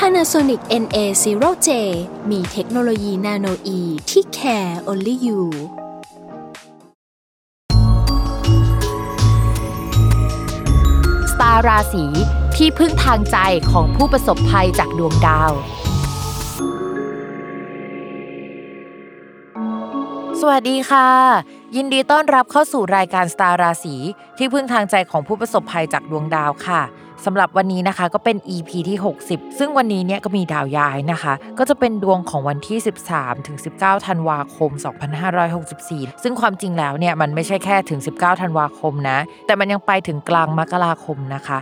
Panasonic NA0J มีเทคโนโลยีนาโนอีที่ care only you สตาราศีที่พึ่งทางใจของผู้ประสบภัยจากดวงดาว สวัสดีค่ะ ยินดีต้อนรับเข้าสู่รายการสตาราศีที่พึ่งทางใจของผู้ประสบภัยจากดวงดาวค่ะ สำหรับวันนี้นะคะก็เป็น EP ที่ 60 ซึ่งวันนี้เนี่ยก็มีดาวย้ายนะคะ ก็จะเป็นดวงของวันที่ 13 ถึง 19 ธันวาคม 2564 ซึ่งความจริงแล้วเนี่ยมันไม่ใช่แค่ถึง 19 ธันวาคมนะ แต่มันยังไปถึงกลางมกราคมนะคะ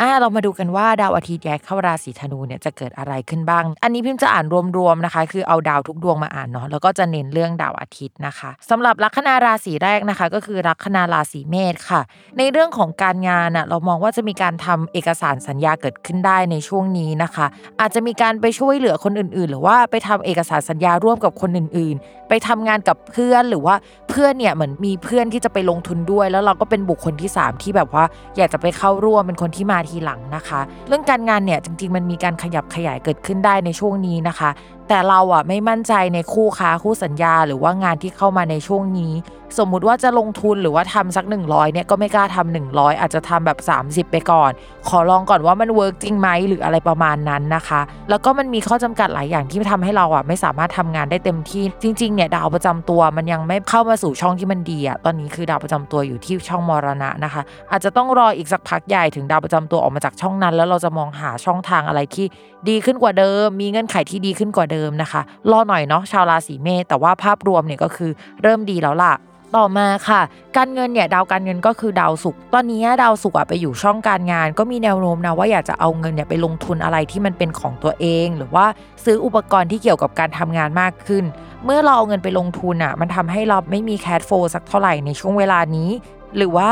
อ่าเรามาดูกันว่าดาวอาทิตย์ย้ายเข้าราศีธนูเนี่ยจะเกิดอะไรขึ้นบ้าง อันนี้พิมพ์จะอ่านรวมๆนะคะ คือเอาดาวทุกดวงมาอ่านเนาะแล้วก็จะเน้นเรื่องดาวอาทิตย์นะคะสำหรับลัคนาราศีแรกนะคะ ก็คือลัคนาราศีเมษค่ะ ในเรื่องของการงานอะเรามองว่าจะมีการทำเอกสารสัญญาเกิดขึ้นได้ในช่วงนี้นะคะ อาจจะมีการไปช่วยเหลือคนอื่น ๆ หรือว่าไปทำเอกสารสัญญาร่วมกับคนอื่น ๆ ไปทำงานกับเพื่อนหรือว่าเพื่อนเนี่ยเหมือนมีเพื่อนที่จะไปลงทุนด้วย แล้วเราก็เป็นบุคคลที่ 3 ที่แบบว่าอยากจะไปเข้าร่วมเป็นคนที่มาทีหลังนะคะ เรื่องการงานเนี่ยจริง ๆ มันมีการขยับขยายเกิดขึ้นได้ในช่วงนี้นะคะ แต่เราอะไม่มั่นใจในคู่ค้าคู่สัญญา หรือว่างานที่เข้ามาในช่วงนี้ สมมุติว่าจะลงทุนหรือว่าทำสัก 100เนี่ยก็ไม่กล้าทำ100 อาจจะทำแบบ 30 ไปก่อน ขอลองก่อนว่ามันเวิร์กจริงไหมหรืออะไรประมาณนั้นนะคะ แล้วก็มันมีข้อจำกัดหลายอย่างที่ทำให้เราอะไม่สามารถทำงานได้เต็มที่ จริงๆเนี่ยดาวประจำตัวมันยังไม่เข้ามาสู่ช่องที่มันดีอะตอนนี้คือดาวประจำตัวอยู่ที่ช่องมรณะนะคะ อาจจะต้องรออีกสักพักใหญ่ถึงดาวประจำตัวออกมาจากช่องนั้น แล้วเราจะมองหาช่องทางอะไรที่ดีขึ้นกว่าเดิม มีเงื่อนไขที่ดีขึ้นกว่าเดิมนะคะ รอหน่อยเนาะชาวราศีเมษแต่ว่าภาพรวมเนี่ยก็คือเริ่มดีแล้วล่ะ ต่อมาค่ะ การเงินเนี่ยดาวการเงินก็คือดาวศุกร์ตอนนี้ดาวศุกร์ไปอยู่ช่องการงาน ก็มีแนวโน้มนะว่าอยากจะเอาเงินเนี่ยไปลงทุนอะไรที่มันเป็นของตัวเอง หรือว่าซื้ออุปกรณ์ที่เกี่ยวกับการทำงานมากขึ้น เมื่อเราเอาเงินไปลงทุนอะมันทำให้เราไม่มีแคดโฟสักเท่าไหร่ในช่วงเวลานี้ หรือว่า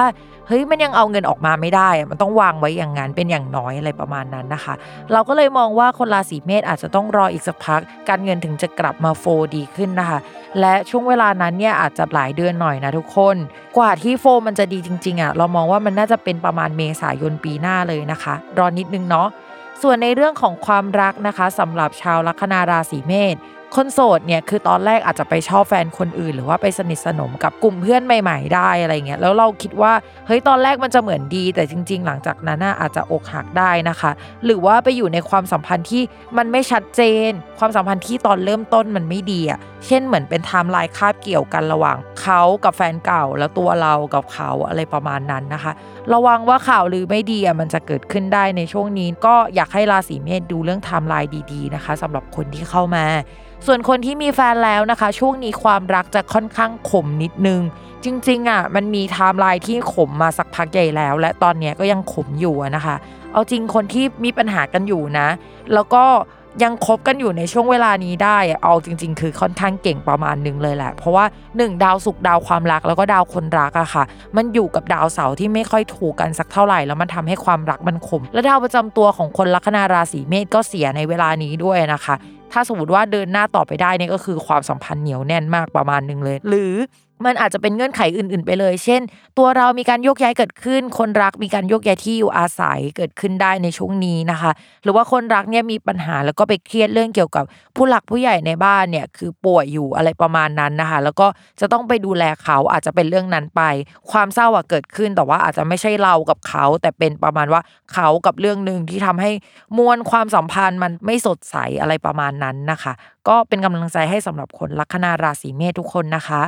เฮ้ยมันยังเอาเงินออกมาไม่ได้ มันต้องวางไว้อย่างนั้นเป็นอย่างน้อยอะไรประมาณนั้นนะคะ เราก็เลยมองว่าคนราศีเมษอาจจะต้องรออีกสักพัก การเงินถึงจะกลับมาโฟดีขึ้นนะคะ และช่วงเวลานั้นเนี่ยอาจจะหลายเดือนหน่อยนะทุกคน กว่าที่โฟมันจะดีจริงๆอะเรามองว่ามันน่าจะเป็นประมาณเมษายนปีหน้าเลยนะคะ รอนิดนึงเนาะส่วนในเรื่องของความรักนะคะสำหรับชาวลัคนาราศีเมษคนโสดเนี่ยคือตอนแรกอาจจะไปชอบแฟนคนอื่น หรือว่าไปสนิทสนมกับกลุ่มเพื่อนใหม่ ๆ ได้อะไรเงี้ยแล้วเราคิดว่าเฮ้ยตอนแรกมันจะเหมือนดี แต่จริง ๆ หลังจากนั้นอาจจะอกหักได้นะคะ หรือว่าไปอยู่ในความสัมพันธ์ที่มันไม่ชัดเจน ความสัมพันธ์ที่ตอนเริ่มต้นมันไม่ดีอะเช่นเหมือนเป็นไทม์ไลน์คาบเกี่ยวกันระหว่างเขากับแฟนเก่าแล้วตัวเรากับเขาอะไรประมาณนั้นนะคะ ระวังว่าข่าวลือไม่ดีอะมันจะเกิดขึ้นได้ในช่วงนี้ ก็อยากให้ราศีเมษดูเรื่องไทม์ไลน์ดีๆนะคะสำหรับคนที่เข้ามา ส่วนคนที่มีแฟนแล้วนะคะ ช่วงนี้ความรักจะค่อนข้างขมนิดนึง จริงๆอะมันมีไทม์ไลน์ที่ขมมาสักพักใหญ่แล้ว และตอนนี้ก็ยังขมอยู่นะคะ เอาจริงคนที่มีปัญหากันอยู่นะ แล้วก็ยังคบกันอยู่ในช่วงเวลานี้ได้ เอาจริง ๆ คือค่อนข้างเก่งประมาณนึงเลยแหละ เพราะว่า 1 ดาวศุกร์ดาวความรักแล้วก็ดาวคนรักอะค่ะ มันอยู่กับดาวเสาร์ที่ไม่ค่อยถูกกันสักเท่าไหร่แล้วมันทำให้ความรักมันขม และดาวประจำตัวของคนลัคนาราศีเมษก็เสียในเวลานี้ด้วยนะคะ ถ้าสมมติว่าเดินหน้าต่อไปได้เนี่ยก็คือความสัมพันธ์เหนียวแน่นมากประมาณนึงเลย หรือ มันอาจจะเป็นเงื่อนไขอื่น ๆ ไปเลย เช่น ตัวเรามีการโยกย้ายเกิดขึ้น คนรักมีการโยกย้ายที่อยู่อาศัยเกิดขึ้นได้ในช่วงนี้นะคะ หรือว่าคนรักเนี่ยมีปัญหาแล้วก็ไปเครียดเรื่องเกี่ยวกับผู้หลักผู้ใหญ่ในบ้านเนี่ยคือป่วยอยู่อะไรประมาณนั้นนะคะ แล้วก็จะต้องไปดูแลเขาอาจจะเป็นเรื่องนั้นไป ความเศร้าอะเกิดขึ้นแต่ว่าอาจจะไม่ใช่เรากับเขา แต่เป็นประมาณว่าเขากับเรื่องหนึ่งที่ทำให้มวลความสัมพันธ์มันไม่สดใสอะไรประมาณนั้นนะคะ ก็เป็นกำลังใจให้สำหรับคนลัคนาราศีเมษทุกคนนะคะ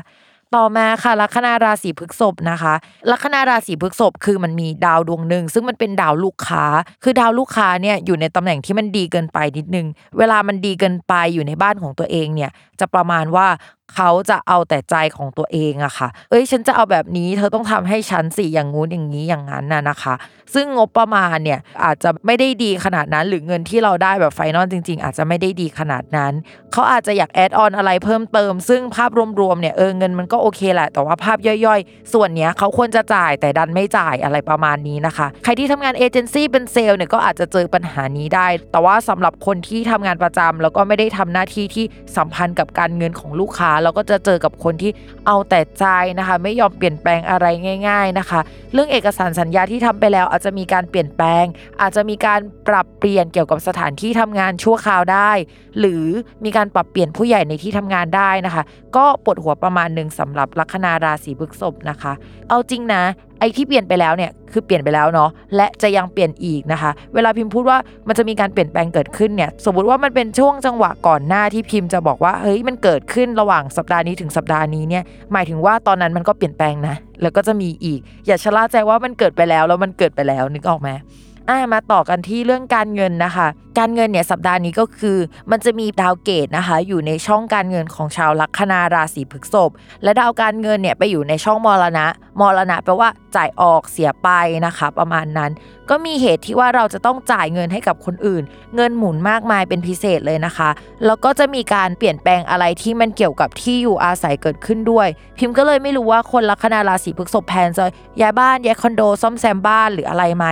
ต่อมาค่ะลัคนาราศีพฤษภนะคะลัคนาราศีพฤษภคือมันมีดาวดวงหนึ่งซึ่งมันเป็นดาวลูกค้า คือดาวลูกค้าเนี่ยอยู่ในตำแหน่งที่มันดีเกินไปนิดนึง เวลามันดีเกินไปอยู่ในบ้านของตัวเองเนี่ยจะประมาณว่า เขาจะเอาแต่ใจของตัวเองอะค่ะ เอ้ยฉันจะเอาแบบนี้ เธอต้องทำให้ฉันสิอย่างงู้นอย่างนี้อย่างนั้นน่ะนะคะ ซึ่งงบประมาณเนี่ยอาจจะไม่ได้ดีขนาดนั้น หรือเงินที่เราได้แบบ final จริง ๆ อาจจะไม่ได้ดีขนาดนั้น เขาอาจจะอยากแอดออนอะไรเพิ่มเติม ซึ่งภาพรวมๆเนี่ยเออเงินมันก็โอเคแหละ แต่ว่าภาพย่อยๆ ส่วนเนี้ยเขาควรจะจ่ายแต่ดันไม่จ่ายอะไรประมาณนี้นะคะ ใครที่ทำงานเอเจนซี่เป็นเซลล์เนี่ยก็อาจจะเจอปัญหานี้ได้ แต่ว่าสำหรับคนที่ทำงานประจำแล้วก็ไม่ได้ทำหน้าที่ที่สัมพันธ์กับการเงินของลูกค้าเราก็จะเจอกับคนที่เอาแต่ใจนะคะ ไม่ยอมเปลี่ยนแปลงอะไรง่าย ๆนะคะ เรื่องเอกสารสัญญาที่ทำไปแล้วอาจจะมีการเปลี่ยนแปลง อาจจะมีการปรับเปลี่ยนเกี่ยวกับสถานที่ทำงานชั่วคราวได้ หรือมีการปรับเปลี่ยนผู้ใหญ่ในที่ทำงานได้นะคะ ก็ปวดหัวประมาณหนึ่งสำหรับลัคนาราศีพฤษภนะคะ เอาจริงนะ ไอ้ที่เปลี่ยนไปแล้วเนี่ยคือเปลี่ยนไปแล้วเนาะและจะยังเปลี่ยนอีกนะคะ เวลาพิมพ์พูดว่ามันจะมีการเปลี่ยนแปลงเกิดขึ้นเนี่ยสมมติว่ามันเป็นช่วงจังหวะก่อนหน้าที่พิมพ์จะบอกว่าเฮ้ยมันเกิดขึ้นระหว่างสัปดาห์นี้ถึงสัปดาห์นี้เนี่ยหมายถึงว่าตอนนั้นมันก็เปลี่ยนแปลงนะแล้วก็จะมีอีก อย่าชะล่าใจว่ามันเกิดไปแล้วแล้วมันเกิดไปแล้วนึกออกไหม อ่ามาต่อกันที่เรื่องการเงินนะคะ การเงินเนี่ยสัปดาห์นี้ก็คือ มันจะมีดาวเกตนะคะ อยู่ในช่องการเงินของชาวลัคนาราศีพฤษภและดาวการเงินเนี่ยไปอยู่ในช่องมรณะมรณะแปลว่าจ่ายออกเสียไปนะคะ ประมาณนั้น ก็มีเหตุที่ว่าเราจะต้องจ่ายเงินให้กับคนอื่น เงินหมุนมากมายเป็นพิเศษเลยนะคะ แล้วก็จะมีการเปลี่ยนแปลงอะไรที่มันเกี่ยวกับที่อยู่อาศัยเกิดขึ้นด้วย พิมพ์ก็เลยไม่รู้ว่าคนลัคนาราศีพฤษภแพนจะย้ายบ้านย้ายคอนโดซ่อมแซมบ้านหรืออะไรไหม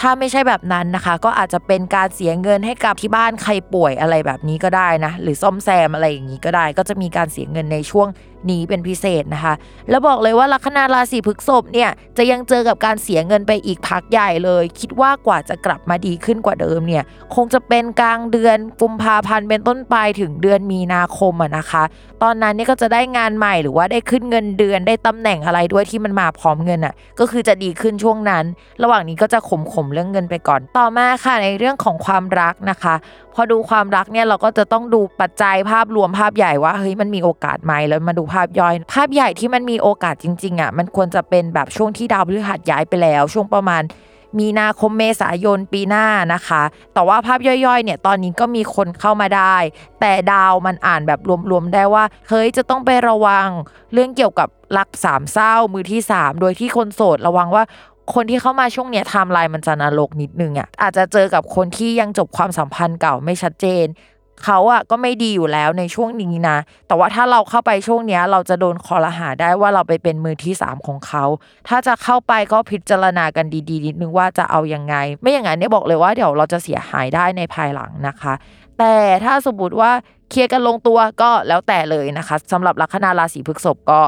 ถ้าไม่ใช่แบบนั้นนะคะ ก็อาจจะเป็นการเสียเงินให้กับที่บ้านใครป่วยอะไรแบบนี้ก็ได้นะ หรือซ่อมแซมอะไรอย่างนี้ก็ได้ ก็จะมีการเสียเงินในช่วง นี้เป็นพิเศษนะคะ แล้วบอกเลยว่าลัคนาราศีพฤษภเนี่ยจะยังเจอกับการเสียเงินไปอีกพักใหญ่เลย คิดว่ากว่าจะกลับมาดีขึ้นกว่าเดิมเนี่ยคงจะเป็นกลางเดือนกุมภาพันธ์เป็นต้นไปถึงเดือนมีนาคมอะนะคะ ตอนนั้นเนี่ยก็จะได้งานใหม่หรือว่าได้ขึ้นเงินเดือนได้ตำแหน่งอะไรด้วยที่มันมาพร้อมเงินอะก็คือจะดีขึ้นช่วงนั้น ระหว่างนี้ก็จะขมๆเรื่องเงินไปก่อนต่อมาค่ะในเรื่องของความรักนะคะ พอดูความรักเนี่ยเราก็จะต้องดูปัจจัยภาพรวมภาพใหญ่ว่าเฮ้ยมันมีโอกาสไหมแล้วมาดูภาพย่อย ภาพใหญ่ที่มันมีโอกาสจริงๆอะมันควรจะเป็นแบบช่วงที่ดาวพฤหัสย้ายไปแล้ว ช่วงประมาณมีนาคมเมษายนปีหน้านะคะ แต่ว่าภาพย่อยๆ เนี่ยตอนนี้ก็มีคนเข้ามาได้ แต่ดาวมันอ่านแบบรวมๆได้ว่าเฮ้ยจะต้องไประวังเรื่องเกี่ยวกับรักสามเศร้ามือที่สามโดยที่คนโสดระวังว่า คนที่เข้ามาช่วงเนี้ยไทม์ไลน์มันจะนรกนิดนึงอะอาจจะเจอกับคนที่ยังจบความสัมพันธ์เก่าไม่ชัดเจนเขาอะก็ไม่ดีอยู่แล้วในช่วงนี้นะ แต่ว่าถ้าเราเข้าไปช่วงเนี้ย เราจะโดนคอรหาได้ว่าเราไปเป็นมือที่สามของเขา ถ้าจะเข้าไปก็พิจารณากันดีๆนิดนึงว่าจะเอายังไง ไม่อย่างนั้นเนี่ยบอกเลยว่าเดี๋ยวเราจะเสียหายได้ในภายหลังนะคะ แต่ถ้าสมมติว่าเคลียร์กันลงตัวก็แล้วแต่เลยนะคะสำหรับลัคนาราศีพฤษภก็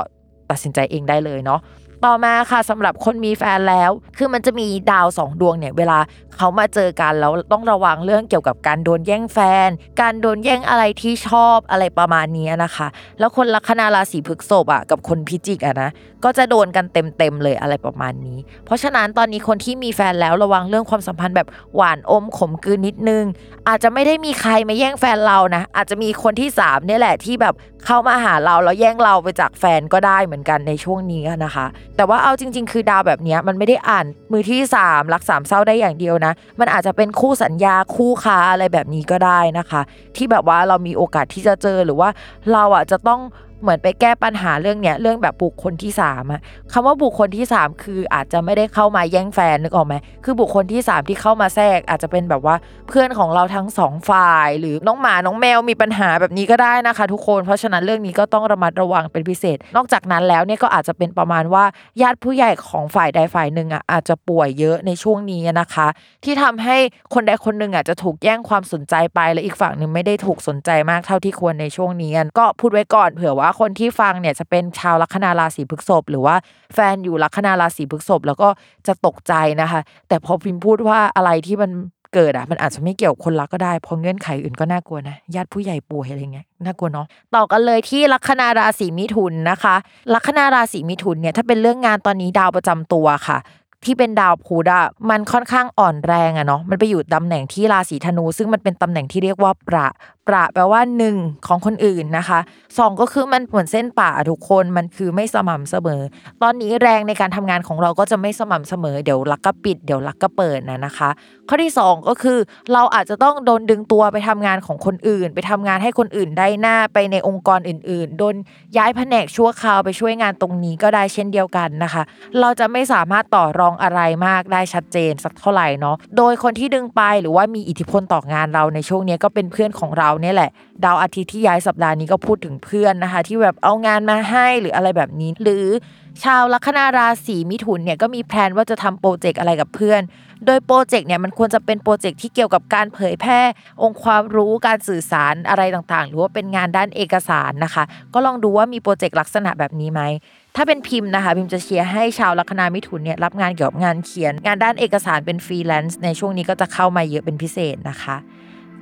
ตัดสินใจเองได้เลยเนาะ ต่อมาค่ะสำหรับคนมีแฟนแล้ว คือมันจะมีดาวสองดวงเนี่ยเวลาเขามาเจอกันแล้วต้องระวังเรื่องเกี่ยวกับการโดนแย่งแฟน การโดนแย่งอะไรที่ชอบอะไรประมาณนี้นะคะ แล้วคนลัคนาราศีพฤกษภอะกับคนพิจิกอะนะก็จะโดนกันเต็มๆเลยอะไรประมาณนี้ เพราะฉะนั้นตอนนี้คนที่มีแฟนแล้วระวังเรื่องความสัมพันธ์แบบหวานอมขมกืนนิดนึง อาจจะไม่ได้มีใครมาแย่งแฟนเรานะ อาจจะมีคนที่สามเนี่ยแหละที่แบบเข้ามาหาเราแล้วแย่งเราไปจากแฟนก็ได้เหมือนกันในช่วงนี้นะคะแต่ว่าเอาจริง ๆ คือดาวแบบนี้มันไม่ได้อ่านมือที่สามรักสามเศร้าได้อย่างเดียวนะ มันอาจจะเป็นคู่สัญญาคู่ค้าอะไรแบบนี้ก็ได้นะคะ ที่แบบว่าเรามีโอกาสที่จะเจอหรือว่าเราอะจะต้อง เหมือนไปแก้ปัญหาเรื่องเนี้ยเรื่องแบบบุคคลที่สามอะคำว่าบุคคลที่สามคืออาจจะไม่ได้เข้ามาแย่งแฟนนึกออกไหมคือบุคคลที่สามที่เข้ามาแทรกอาจจะเป็นแบบว่าเพื่อนของเราทั้งสองฝ่าย หรือน้องหมาน้องแมวมีปัญหาแบบนี้ก็ได้นะคะทุกคนเพราะฉะนั้นเรื่องนี้ก็ต้องระมัดระวังเป็นพิเศษ นอกจากนั้นแล้วเนี่ยก็อาจจะเป็นประมาณว่าญาติผู้ใหญ่ของฝ่ายใดฝ่ายหนึ่งอะอาจจะป่วยเยอะในช่วงนี้นะคะ ที่ทำให้คนใดคนหนึ่งอะจะถูกแย่งความสนใจไป และอีกฝั่งหนึ่งไม่ได้ถูกสนใจมากเท่าที่ควรในช่วงนี้ก็พูดไว้ก่อนเผื่อว่าคนที่ฟังเนี่ยจะเป็นชาวลัคนาราศีพฤษภหรือว่าแฟนอยู่ลัคนาราศีพฤษภแล้วก็จะตกใจนะคะ แต่พอพิมพ์พูดว่าอะไรที่มันเกิดอะมันอาจจะไม่เกี่ยวกับคนรักก็ได้เพราะเงื่อนไขอื่นก็น่ากลัวนะญาติผู้ใหญ่ป่วยอะไรเงี้ยน่ากลัวเนาะต่อกันเลยที่ลัคนาราศีมิถุนนะคะลัคนาราศีมิถุนเนี่ยถ้าเป็นเรื่องงานตอนนี้ดาวประจำตัวค่ะที่เป็นดาวพุธอะมันค่อนข้างอ่อนแรงอะเนาะมันไปอยู่ตำแหน่งที่ราศีธนู ซึ่งมันเป็นตำแหน่งที่เรียกว่าประ ประแปลว่าหนึ่งของคนอื่นนะคะสองก็คือมันเหมือนเส้นป่าทุกคนมันคือไม่สม่ำเสมอ ตอนนี้แรงในการทำงานของเราก็จะไม่สม่ำเสมอเดี๋ยวลักก็ปิดเดี๋ยวลักก็เปิดนะนะคะ ข้อที่ 2 ก็คือเราอาจจะต้องโดนดึงตัวไปทำงานของคนอื่น ไปทำงานให้คนอื่นได้หน้าไปในองค์กรอื่น ๆ โดนย้ายแผนกชั่วคราวไปช่วยงานตรงนี้ก็ได้เช่นเดียวกันนะคะ เราจะไม่สามารถต่อรองอะไรมากได้ชัดเจนสักเท่าไหร่เนาะโดยคนที่ดึงไปหรือว่ามีอิทธิพลต่องานเราในช่วงนี้ก็เป็นเพื่อนของเราเนี่ยแหละ ดาวอาทิตย์ที่ย้ายสัปดาห์นี้ก็พูดถึงเพื่อนนะคะ ที่แบบเอางานมาให้หรืออะไรแบบนี้ หรือชาวลัคนาราศีมิถุนเนี่ยก็มี plan ว่าจะทำโปรเจกต์อะไรกับเพื่อน โดยโปรเจกต์เนี่ยมันควรจะเป็นโปรเจกต์ที่เกี่ยวกับการเผยแพร่ องค์ความรู้การสื่อสารอะไรต่างๆ หรือว่าเป็นงานด้านเอกสารนะคะ ก็ลองดูว่ามีโปรเจกต์ลักษณะแบบนี้ไหมถ้าเป็นพิมพ์นะคะพิมพ์จะเชียร์ให้ชาวลัคนามิถุนเนี่ยรับงานเกี่ยวกับงานเขียน งานด้านเอกสารเป็นฟรีแลนซ์ในช่วงนี้ก็จะเข้ามาเยอะเป็นพิเศษนะคะ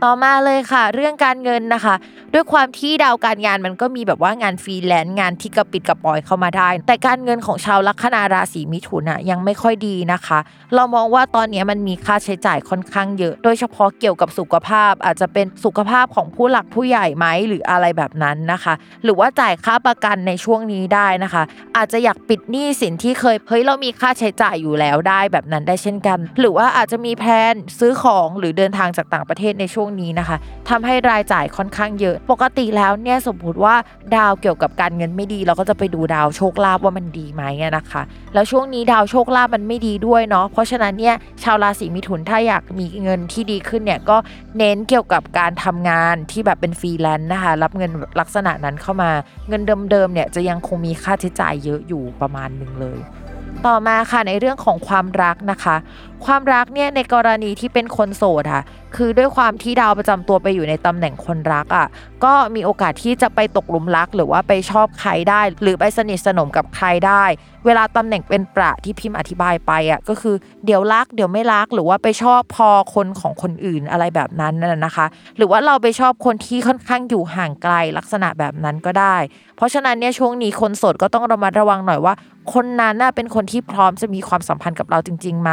ต่อมาเลยค่ะ เรื่องการเงินนะคะ ด้วยความที่ดาวการงานมันก็มีแบบว่างานฟรีแลนซ์งานที่กระปิดกระปอยเข้ามาได้ แต่การเงินของชาวลัคนาราศีมิถุนอะยังไม่ค่อยดีนะคะ เรามองว่าตอนนี้มันมีค่าใช้จ่ายค่อนข้างเยอะ โดยเฉพาะเกี่ยวกับสุขภาพ อาจจะเป็นสุขภาพของผู้หลักผู้ใหญ่ไหมหรืออะไรแบบนั้นนะคะ หรือว่าจ่ายค่าประกันในช่วงนี้ได้นะคะ อาจจะอยากปิดหนี้สินที่เคยเฮ้ยเรามีค่าใช้จ่ายอยู่แล้วได้แบบนั้นได้เช่นกัน หรือว่าอาจจะมีแพลนซื้อของหรือเดินทางจากต่างประเทศในช่วงนี้นะคะทำให้รายจ่ายค่อนข้างเยอะ ปกติแล้วเนี่ยสมมติว่าดาวเกี่ยวกับการเงินไม่ดี เราก็จะไปดูดาวโชคลาภว่ามันดีไหมนะคะ แล้วช่วงนี้ดาวโชคลาภมันไม่ดีด้วยเนาะเพราะฉะนั้นเนี่ยชาวราศีมิถุนถ้าอยากมีเงินที่ดีขึ้นเนี่ยก็เน้นเกี่ยวกับการทำงานที่แบบเป็นฟรีแลนซ์นะคะรับเงินลักษณะนั้นเข้ามา เงินเดิมๆเนี่ยจะยังคงมีค่าใช้จ่ายเยอะอยู่ประมาณหนึ่งเลย ต่อมาค่ะในเรื่องของความรักนะคะ ความรักเนี่ยในกรณีที่เป็นคนโสดค่ะ คือด้วยความที่ดาวประจำตัวไปอยู่ในตำแหน่งคนรักอะ่ะก็มีโอกาสที่จะไปตกหลุมรัก หรือว่าไปชอบใครได้ หรือไปสนิทสนมกับใครได้ เวลาตำแหน่งเป็นประที่พิมพ์อธิบายไปอะ่ะก็คือเดี๋ยวรักเดี๋ยวไม่รักหรือว่าไปชอบพอคนของคนอื่นอะไรแบบนั้นน่ะนะคะ หรือว่าเราไปชอบคนที่ค่อนข้างอยู่ห่างไกลลักษณะแบบนั้นก็ได้ เพราะฉะนั้นเนี่ยช่วงนี้คนโสดก็ต้องระมัดระวังหน่อยว่า คนนั้นน่ะเป็นคนที่พร้อมจะมีความสัมพันธ์กับเราจริงๆไหม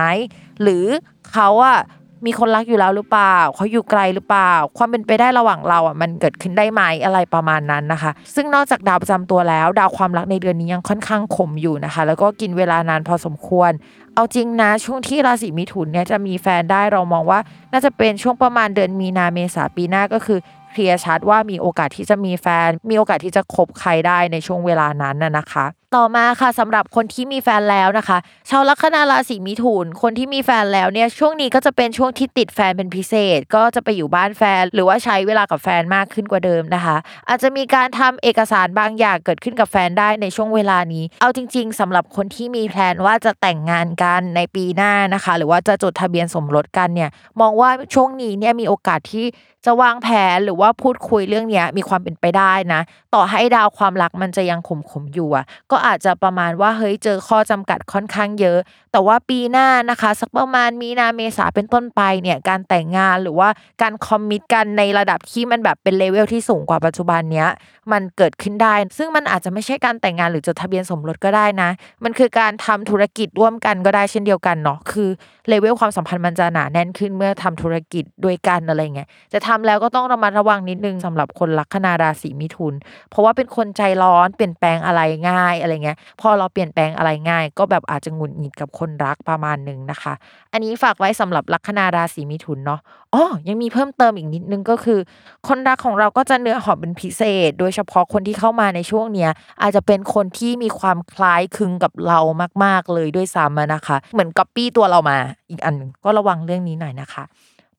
หรือเขาอะมีคนรักอยู่แล้วหรือเปล่าเขาอยู่ไกลหรือเปล่า ความเป็นไปได้ระหว่างเราอะมันเกิดขึ้นได้ไหมอะไรประมาณนั้นนะคะ ซึ่งนอกจากดาวประจำตัวแล้ว ดาวความรักในเดือนนี้ยังค่อนข้างขมอยู่นะคะ แล้วก็กินเวลานานพอสมควร เอาจริงนะช่วงที่ราศีมิถุนเนี่ยจะมีแฟนได้เรามองว่า น่าจะเป็นช่วงประมาณเดือนมีนาเมษาปีหน้าก็คือเคลียร์ชัดว่ามีโอกาสที่จะมีแฟน มีโอกาสที่จะคบใครได้ในช่วงเวลานั้นน่ะนะคะ ต่อมาค่ะสำหรับคนที่มีแฟนแล้วนะคะ ชาวลัคนาราศีมิถุนคนที่มีแฟนแล้วเนี่ยช่วงนี้ก็จะเป็นช่วงที่ติดแฟนเป็นพิเศษ ก็จะไปอยู่บ้านแฟน หรือว่าใช้เวลากับแฟนมากขึ้นกว่าเดิมนะคะ อาจจะมีการทำเอกสารบางอย่างเกิดขึ้นกับแฟนได้ในช่วงเวลานี้ เอาจริง ๆสำหรับคนที่มีแพลนว่าจะแต่งงานกันในปีหน้านะคะ หรือว่าจะจดทะเบียนสมรสกันเนี่ยมองว่าช่วงนี้เนี่ยมีโอกาสที่จะวางแผนหรือว่าพูดคุยเรื่องนี้มีความเป็นไปได้นะ ต่อให้ดาวความรักมันจะยังขมขมอยู่อะก็อาจจะประมาณว่าเฮ้ยเจอข้อจำกัดค่อนข้างเยอะ แต่ว่าปีหน้านะคะสักประมาณมีนาเมษาเป็นต้นไปเนี่ยการแต่งงานหรือว่าการ commit กันในระดับที่มันแบบเป็นเลเวลที่สูงกว่าปัจจุบันเนี้ยมันเกิดขึ้นได้ ซึ่งมันอาจจะไม่ใช่การแต่งงานหรือจดทะเบียนสมรสก็ได้นะ มันคือการทำธุรกิจร่วมกันก็ได้เช่นเดียวกันเนาะคือเลเวลความสัมพันธ์มันจะหนาแน่นขึ้นเมื่อทำธุรกิจด้วยกันอะไรเงี้ยจะทำแล้วก็ต้องระมัดระวังนิดนึงสำหรับคนลัคนาราศีมิถุน เพราะว่าเป็นคนใจร้อนเปลี่ยนแปลงอะไรง่ายอะไรเงี้ย พอเราเปลี่ยนแปลงอะไรง่าย ก็แบบอาจจะหงุดหงิดกับคนรักประมาณนึงนะคะ อันนี้ฝากไว้สำหรับลัคนาราศีมิถุนเนาะอ๋อยังมีเพิ่มเติมอีกนิดนึงก็คือ คนรักของเราก็จะเนื้อหอมเป็นพิเศษ โดยเฉพาะคนที่เข้ามาในช่วงเนี้ยอาจจะเป็นคนที่มีความคล้ายคลึงกับเรามาก ๆเลยด้วยซ้ำนะคะ เหมือนก๊อปปี้ตัวเรามาอีกอันนึงก็ระวังเรื่องนี้หน่อยนะคะ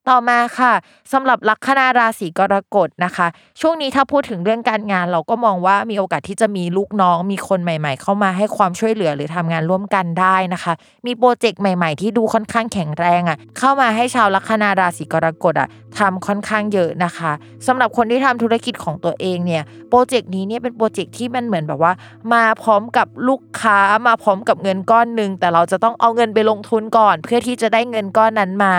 ต่อมาค่ะสำหรับลัคนาราศีกรกฎนะคะ ช่วงนี้ถ้าพูดถึงเรื่องการงาน เราก็มองว่ามีโอกาสที่จะมีลูกน้อง มีคนใหม่ ๆ เข้ามาให้ความช่วยเหลือหรือทำงานร่วมกันได้นะคะ มีโปรเจกต์ใหม่ ๆ ที่ดูค่อนข้างแข็งแรงอะเข้ามาให้ชาวลัคนาราศีกรกฎอะ ทำค่อนข้างเยอะนะคะสำหรับคนที่ทำธุรกิจของตัวเองเนี่ยโปรเจกต์นี้เนี่ยเป็นโปรเจกต์ที่มันเหมือนแบบว่า มาพร้อมกับลูกค้ามาพร้อมกับเงินก้อนหนึ่งแต่เราจะต้องเอาเงินไปลงทุนก่อน เพื่อที่จะได้เงินก้อนนั้นมา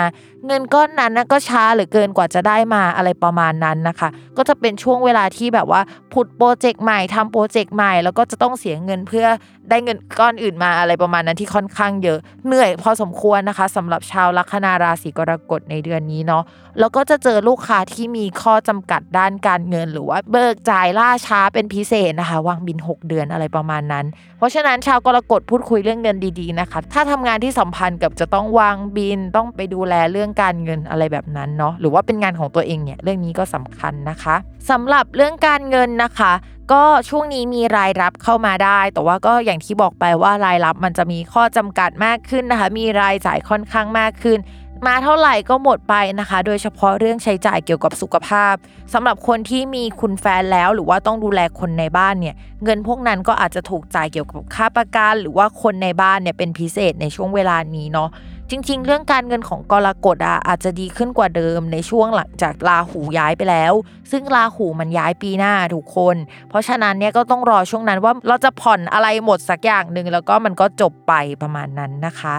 เงินก้อนนั้นก็ช้าหรือเกินกว่าจะได้มาอะไรประมาณนั้นนะคะ ก็จะเป็นช่วงเวลาที่แบบว่าผุดโปรเจกต์ใหม่ทำโปรเจกต์ใหม่แล้วก็จะต้องเสียเงินเพื่อได้เงินก้อนอื่นมาอะไรประมาณนั้นที่ค่อนข้างเยอะเหนื่อยพอสมควรนะคะสำหรับชาวลัคนาราศีกรกฎในเดือนนี้เนาะแล้วก็จะเจอลูกค้าที่มีข้อจำกัดด้านการเงิน หรือว่าเบิกจ่ายล่าช้าเป็นพิเศษนะคะวางบิน 6 เดือนอะไรประมาณนั้น เพราะฉะนั้นชาวกรกฎพูดคุยเรื่องเงินดีๆนะคะ ถ้าทำงานที่สัมพันธ์กับจะต้องวางบินต้องไปดูแลเรื่องการเงินอะไรแบบนั้นเนาะหรือว่าเป็นงานของตัวเองเนี่ยเรื่องนี้ก็สำคัญนะคะสำหรับเรื่องการเงินนะคะก็ช่วงนี้มีรายรับเข้ามาได้ แต่ว่าก็อย่างที่บอกไปว่ารายรับมันจะมีข้อจำกัดมากขึ้นนะคะ มีรายจ่ายค่อนข้างมากขึ้น มาเท่าไหร่ก็หมดไปนะคะ โดยเฉพาะเรื่องใช้จ่ายเกี่ยวกับสุขภาพสำหรับคนที่มีคุณแฟนแล้วหรือว่าต้องดูแลคนในบ้านเนี่ยเงินพวกนั้นก็อาจจะถูกจ่ายเกี่ยวกับค่าประกันหรือว่าคนในบ้านเนี่ยเป็นพิเศษในช่วงเวลานี้เนาะจริง ๆ เรื่องการเงินของกรกฎอะอาจจะดีขึ้นกว่าเดิมในช่วงหลังจากลาหูย้ายไปแล้ว ซึ่งลาหูมันย้ายปีหน้าทุกคน เพราะฉะนั้นเนี่ยก็ต้องรอช่วงนั้นว่าเราจะผ่อนอะไรหมดสักอย่างหนึ่งแล้วก็มันก็จบไปประมาณนั้นนะคะ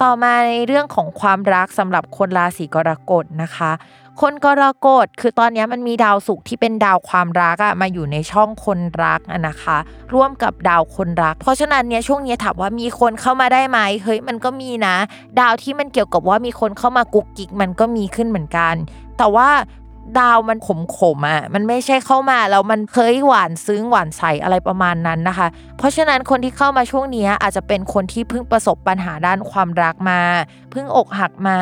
ต่อมาในเรื่องของความรักสำหรับคนราศีกรกฎนะคะ คนกรกฎคือตอนนี้มันมีดาวศุกร์ที่เป็นดาวความรักอะมาอยู่ในช่องคนรักอะนะคะ ร่วมกับดาวคนรัก เพราะฉะนั้นเนี่ยช่วงนี้ถามว่ามีคนเข้ามาได้ไหมเฮ้ยมันก็มีนะ ดาวที่มันเกี่ยวกับว่ามีคนเข้ามากุกกิกมันก็มีขึ้นเหมือนกัน แต่ว่า ดาวมันขมขมอะมันไม่ใช่เข้ามาแล้วมันเคยหวานซึ้งหวานใสอะไรประมาณนั้นนะคะ เพราะฉะนั้นคนที่เข้ามาช่วงนี้อาจจะเป็นคนที่เพิ่งประสบปัญหาด้านความรักมาเพิ่งอกหักมา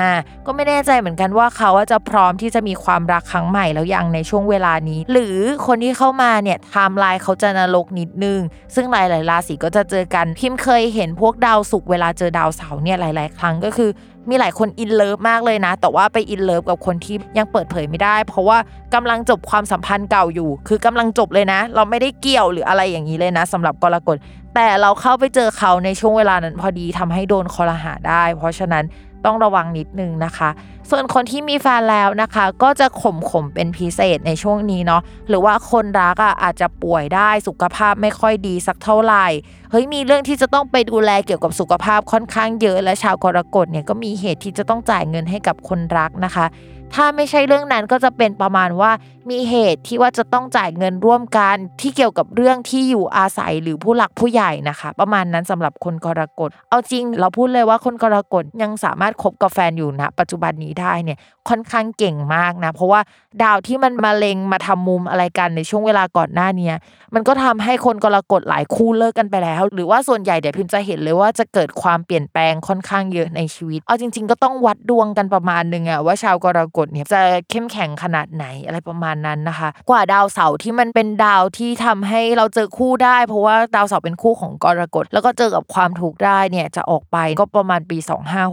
ก็ไม่แน่ใจเหมือนกันว่าเขาจะพร้อมที่จะมีความรักครั้งใหม่แล้วยังในช่วงเวลานี้ หรือคนที่เข้ามาเนี่ยไทม์ไลน์เขาจะนรกนิดนึง ซึ่งหลายๆราศีก็จะเจอกันพิมพ์เคยเห็นพวกดาวศุกร์เวลาเจอดาวเสาร์เนี่ยหลาย ๆ ครั้งก็คือมีหลายคน in love มากเลยนะ แต่ว่าไป in love กับคนที่ยังเปิดเผยไม่ได้ เพราะว่ากำลังจบความสัมพันธ์เก่าอยู่ คือกำลังจบเลยนะ เราไม่ได้เกี่ยวหรืออะไรอย่างนี้เลยนะสำหรับกรกฎแต่เราเข้าไปเจอเขาในช่วงเวลานั้นพอดีทำให้โดนครหาได้ เพราะฉะนั้นต้องระวังนิดนึงนะคะ ส่วนคนที่มีแฟนแล้วนะคะ ก็จะข่มข่มเป็นพิเศษในช่วงนี้เนาะหรือว่าคนรักอะอาจจะป่วยได้สุขภาพไม่ค่อยดีสักเท่าไหร่เฮ้ยมีเรื่องที่จะต้องไปดูแลเกี่ยวกับสุขภาพค่อนข้างเยอะ และชาวกรกฎเนี่ยก็มีเหตุที่จะต้องจ่ายเงินให้กับคนรักนะคะ ถ้าไม่ใช่เรื่องนั้นก็จะเป็นประมาณว่ามีเหตุที่ว่าจะต้องจ่ายเงินร่วมกันที่เกี่ยวกับเรื่องที่อยู่อาศัยหรือผู้หลักผู้ใหญ่นะคะ ประมาณนั้นสำหรับคนกรกฎ เอาจริงเราพูดเลยว่าคนกรกฎยังสามารถคบกับแฟนอยู่ณปัจจุบันนี้ได้เนี่ยค่อนข้างเก่งมากนะ เพราะว่าดาวที่มันมาเลงมาทำมุมอะไรกันในช่วงเวลาก่อนหน้านี้มันก็ทำให้คนกรกฎหลายคู่เลิกกันไปแล้ว หรือว่าส่วนใหญ่เดี๋ยวพิมจะเห็นเลยว่าจะเกิดความเปลี่ยนแปลงค่อนข้างเยอะในชีวิต เอาจริง ๆ ก็ต้องวัดดวงกันประมาณนึงอะว่าชาวกรกฎเนี่ยจะเข้มแข็งขนาดไหนอะไรประมาณนั้นนะคะ กว่าดาวเสาร์ที่มันเป็นดาวที่ทำให้เราเจอคู่ได้ เพราะว่าดาวเสาร์เป็นคู่ของกรกฎแล้วก็เจอกับความทุกข์ได้เนี่ยจะออกไปก็ประมาณปี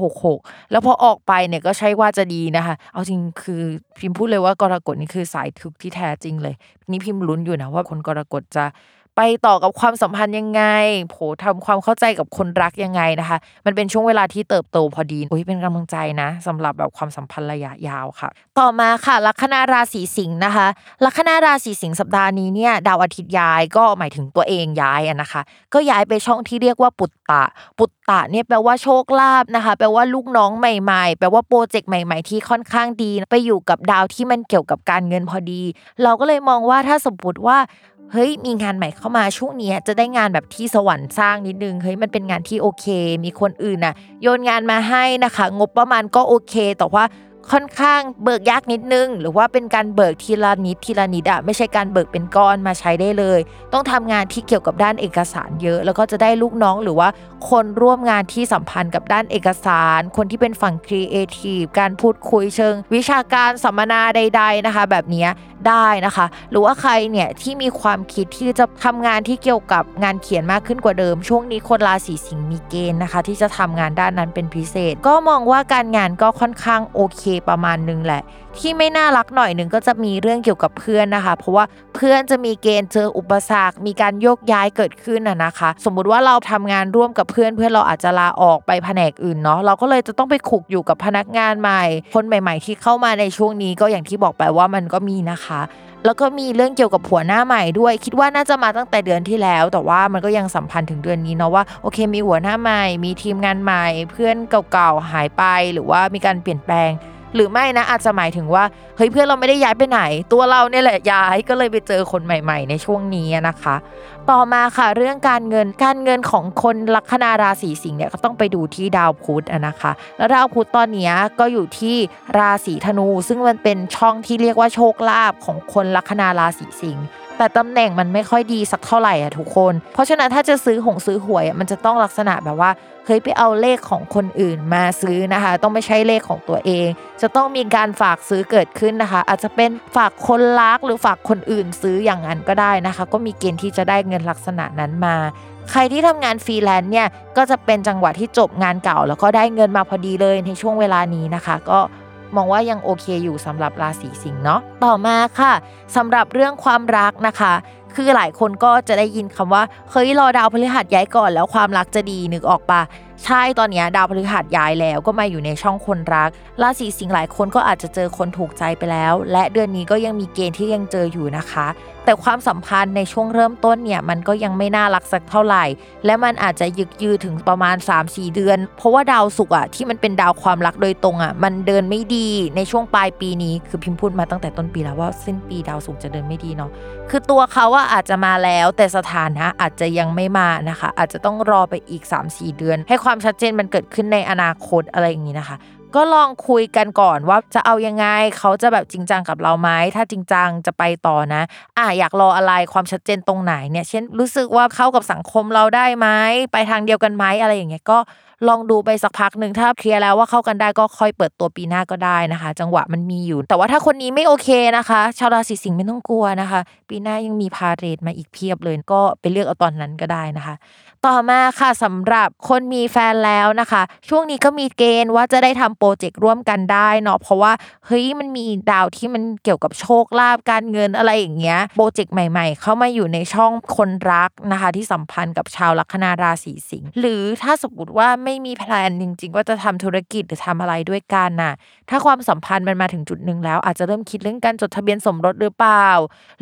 2566 แล้วพอออกไปเนี่ยก็ใช่ว่าจะดีนะคะ เอาจริงคือพิมพ์พูดเลยว่ากรกฎนี่คือสายทุกข์ที่แท้จริงเลย นี่พิมพ์ลุ้นอยู่นะว่าคนกรกฎจะ ไปต่อกับความสัมพันธ์ยังไงโผทำความเข้าใจกับคนรักยังไงนะคะ มันเป็นช่วงเวลาที่เติบโตพอดีโอ้ยเป็นกำลังใจนะสำหรับแบบความสัมพันธ์ระยะยาวค่ะ ต่อมาค่ะ ลัคนาราศีสิงห์นะคะลัคนาราศีสิงห์สัปดาห์นี้เนี่ยดาวอาทิตย์ย้ายก็หมายถึงตัวเองย้ายนะคะ ก็ย้ายไปช่องที่เรียกว่าปุตตะ ปุตตะเนี่ยแปลว่าโชคลาภนะคะ แปลว่าลูกน้องใหม่ๆ แปลว่าโปรเจกต์ใหม่ ๆ ที่ค่อนข้างดี ไปอยู่กับดาวที่มันเกี่ยวกับการเงินพอดี เราก็เลยมองว่าถ้าสมมติว่า เฮ้ยมีงานใหม่เข้ามาช่วงนี้จะได้งานแบบที่สวรรค์สร้างนิดนึงเฮ้ยมันเป็นงานที่โอเค มีคนอื่นน่ะโยนงานมาให้นะคะ งบประมาณก็โอเค แต่ว่า ค่อนข้างเบิกยากนิดนึง หรือว่าเป็นการเบิกทีละนิดทีละนิดอะไม่ใช่การเบิกเป็นก้อนมาใช้ได้เลย ต้องทำงานที่เกี่ยวกับด้านเอกสารเยอะ แล้วก็จะได้ลูกน้องหรือว่าคนร่วมงานที่สัมพันธ์กับด้านเอกสาร คนที่เป็นฝั่งครีเอทีฟการพูดคุยเชิง วิชาการสัมมนาใด ๆนะคะ แบบนี้ได้นะคะ หรือว่าใครเนี่ยที่มีความคิดที่จะทำงานที่เกี่ยวกับงานเขียนมากขึ้นกว่าเดิม ช่วงนี้คนราศีสิงห์มีเกณฑ์นะคะ ที่จะทำงานด้านนั้นเป็นพิเศษ ก็มองว่าการงานก็ค่อนข้างโอเคประมาณนึงแหละ ที่ไม่น่ารักหน่อยหนึ่งก็จะมีเรื่องเกี่ยวกับเพื่อนนะคะ เพราะว่าเพื่อนจะมีเกณฑ์เจออุปสรรค มีการโยกย้ายเกิดขึ้นนะนะคะ สมมุติว่าเราทำงานร่วมกับเพื่อนเพื่อนเราอาจจะลาออกไปแผนกอื่นเนาะเราก็เลยจะต้องไปขุกอยู่กับพนักงานใหม่ คนใหม่ ๆ ที่เข้ามาในช่วงนี้ก็อย่างที่บอกไปว่ามันก็มีนะคะแล้วก็มีเรื่องเกี่ยวกับผัวหน้าใหม่ด้วย คิดว่าน่าจะมาตั้งแต่เดือนที่แล้ว แต่ว่ามันก็ยังสัมพันธ์ถึงเดือนนี้เนาะว่าโอเคมีหัวหน้าใหม่ มีทีมงานใหม่ เพื่อนเก่าๆหายไปหรือว่ามีการเปลี่ยนแปลง หรือไม่นะอาจจะหมายถึงว่าเฮ้ยเพื่อนเราไม่ได้ย้ายไปไหน ตัวเราเนี่ยแหละย้ายก็เลยไปเจอคนใหม่ ๆ ในช่วงนี้นะคะ ต่อมาค่ะเรื่องการเงินการเงินของคนลัคนาราศีสิงห์เนี่ยก็ต้องไปดูที่ดาวพุธนะคะ แล้วดาวพุธตอนนี้ก็อยู่ที่ราศีธนู ซึ่งมันเป็นช่องที่เรียกว่าโชคลาภของคนลัคนาราศีสิงห์ แต่ตำแหน่งมันไม่ค่อยดีสักเท่าไหร่อะทุกคน เพราะฉะนั้นถ้าจะซื้อหงซื้อหวยมันจะต้องลักษณะแบบว่าเคยไปเอาเลขของคนอื่นมาซื้อนะคะ ต้องไม่ใช่เลขของตัวเอง จะต้องมีการฝากซื้อเกิดขึ้นนะคะ อาจจะเป็นฝากคนรักหรือฝากคนอื่นซื้ออย่างนั้นก็ได้นะคะ ก็มีเกณฑ์ที่จะได้เงินลักษณะนั้นมาใครที่ทำงานฟรีแลนซ์เนี่ยก็จะเป็นจังหวะที่จบงานเก่า แล้วก็ได้เงินมาพอดีเลยในช่วงเวลานี้นะคะ ก็ มองว่ายังโอเคอยู่สำหรับราศีสิงห์เนาะต่อมาค่ะสำหรับเรื่องความรักนะคะ คือหลายคนก็จะได้ยินคำว่าเฮ้ยรอดาวพฤหัสย้ายก่อนแล้วความรักจะดีนึกออกปะ ใช่ตอนนี้ดาวพฤหัสย้ายแล้วก็มาอยู่ในช่องคนรักราศีสิงห์หลายคนก็อาจจะเจอคนถูกใจไปแล้ว และเดือนนี้ก็ยังมีเกณฑ์ที่ยังเจออยู่นะคะ แต่ความสัมพันธ์ในช่วงเริ่มต้นเนี่ยมันก็ยังไม่น่ารักสักเท่าไหร่ และมันอาจจะยึกยือถึงประมาณ 3-4 เดือน เพราะว่าดาวศุกร์อะที่มันเป็นดาวความรักโดยตรงอะมันเดินไม่ดีในช่วงปลายปีนี้ คือพิมพ์พูดมาตั้งแต่ต้นปีแล้วว่าสิ้นปีดาวศุกร์จะเดินไม่ดีเนาะคือตัวเขาว่าอาจจะมาแล้ว แต่สถานะอาจจะยังไม่มานะคะ อาจจะต้องรอไปอีก 3-4 เดือนให้ความชัดเจนมันเกิดขึ้นในอนาคตอะไรอย่างนี้นะคะ ก็ลองคุยกันก่อนว่าจะเอายังไง เขาจะแบบจริงจังกับเราไหมถ้าจริงจังจะไปต่อนะอะอยากรออะไรความชัดเจนตรงไหนเนี่ยเช่นรู้สึกว่าเข้ากับสังคมเราได้ไหมไปทางเดียวกันไหมอะไรอย่างเงี้ยก็ ลองดูไปสักพักหนึ่งถ้าเคลียร์แล้วว่าเข้ากันได้ก็ค่อยเปิดตัวปีหน้าก็ได้นะคะ จังหวะมันมีอยู่ แต่ว่าถ้าคนนี้ไม่โอเคนะคะ ชาวราศีสิงห์ไม่ต้องกลัวนะคะ ปีหน้ายังมีพาเหรดมาอีกเพียบเลยก็ไปเลือกเอาตอนนั้นก็ได้นะคะ ต่อมาค่ะสำหรับคนมีแฟนแล้วนะคะ ช่วงนี้ก็มีเกณฑ์ว่าจะได้ทำโปรเจกต์ร่วมกันได้เนาะเพราะว่าเฮ้ยมันมีดาวที่มันเกี่ยวกับโชคลาภการเงินอะไรอย่างเงี้ยโปรเจกต์ใหม่ ๆ เข้ามาอยู่ในช่องคนรักนะคะ ที่สัมพันธ์กับชาวลัคนาราศีสิงห์หรือถ้าสมมติว่าไม่มี plan จริง ๆ ว่าจะทำธุรกิจหรือทำอะไรด้วยกันน่ะ ถ้าความสัมพันธ์มันมาถึงจุดหนึ่งแล้ว อาจจะเริ่มคิดเรื่องการจดทะเบียนสมรสหรือเปล่า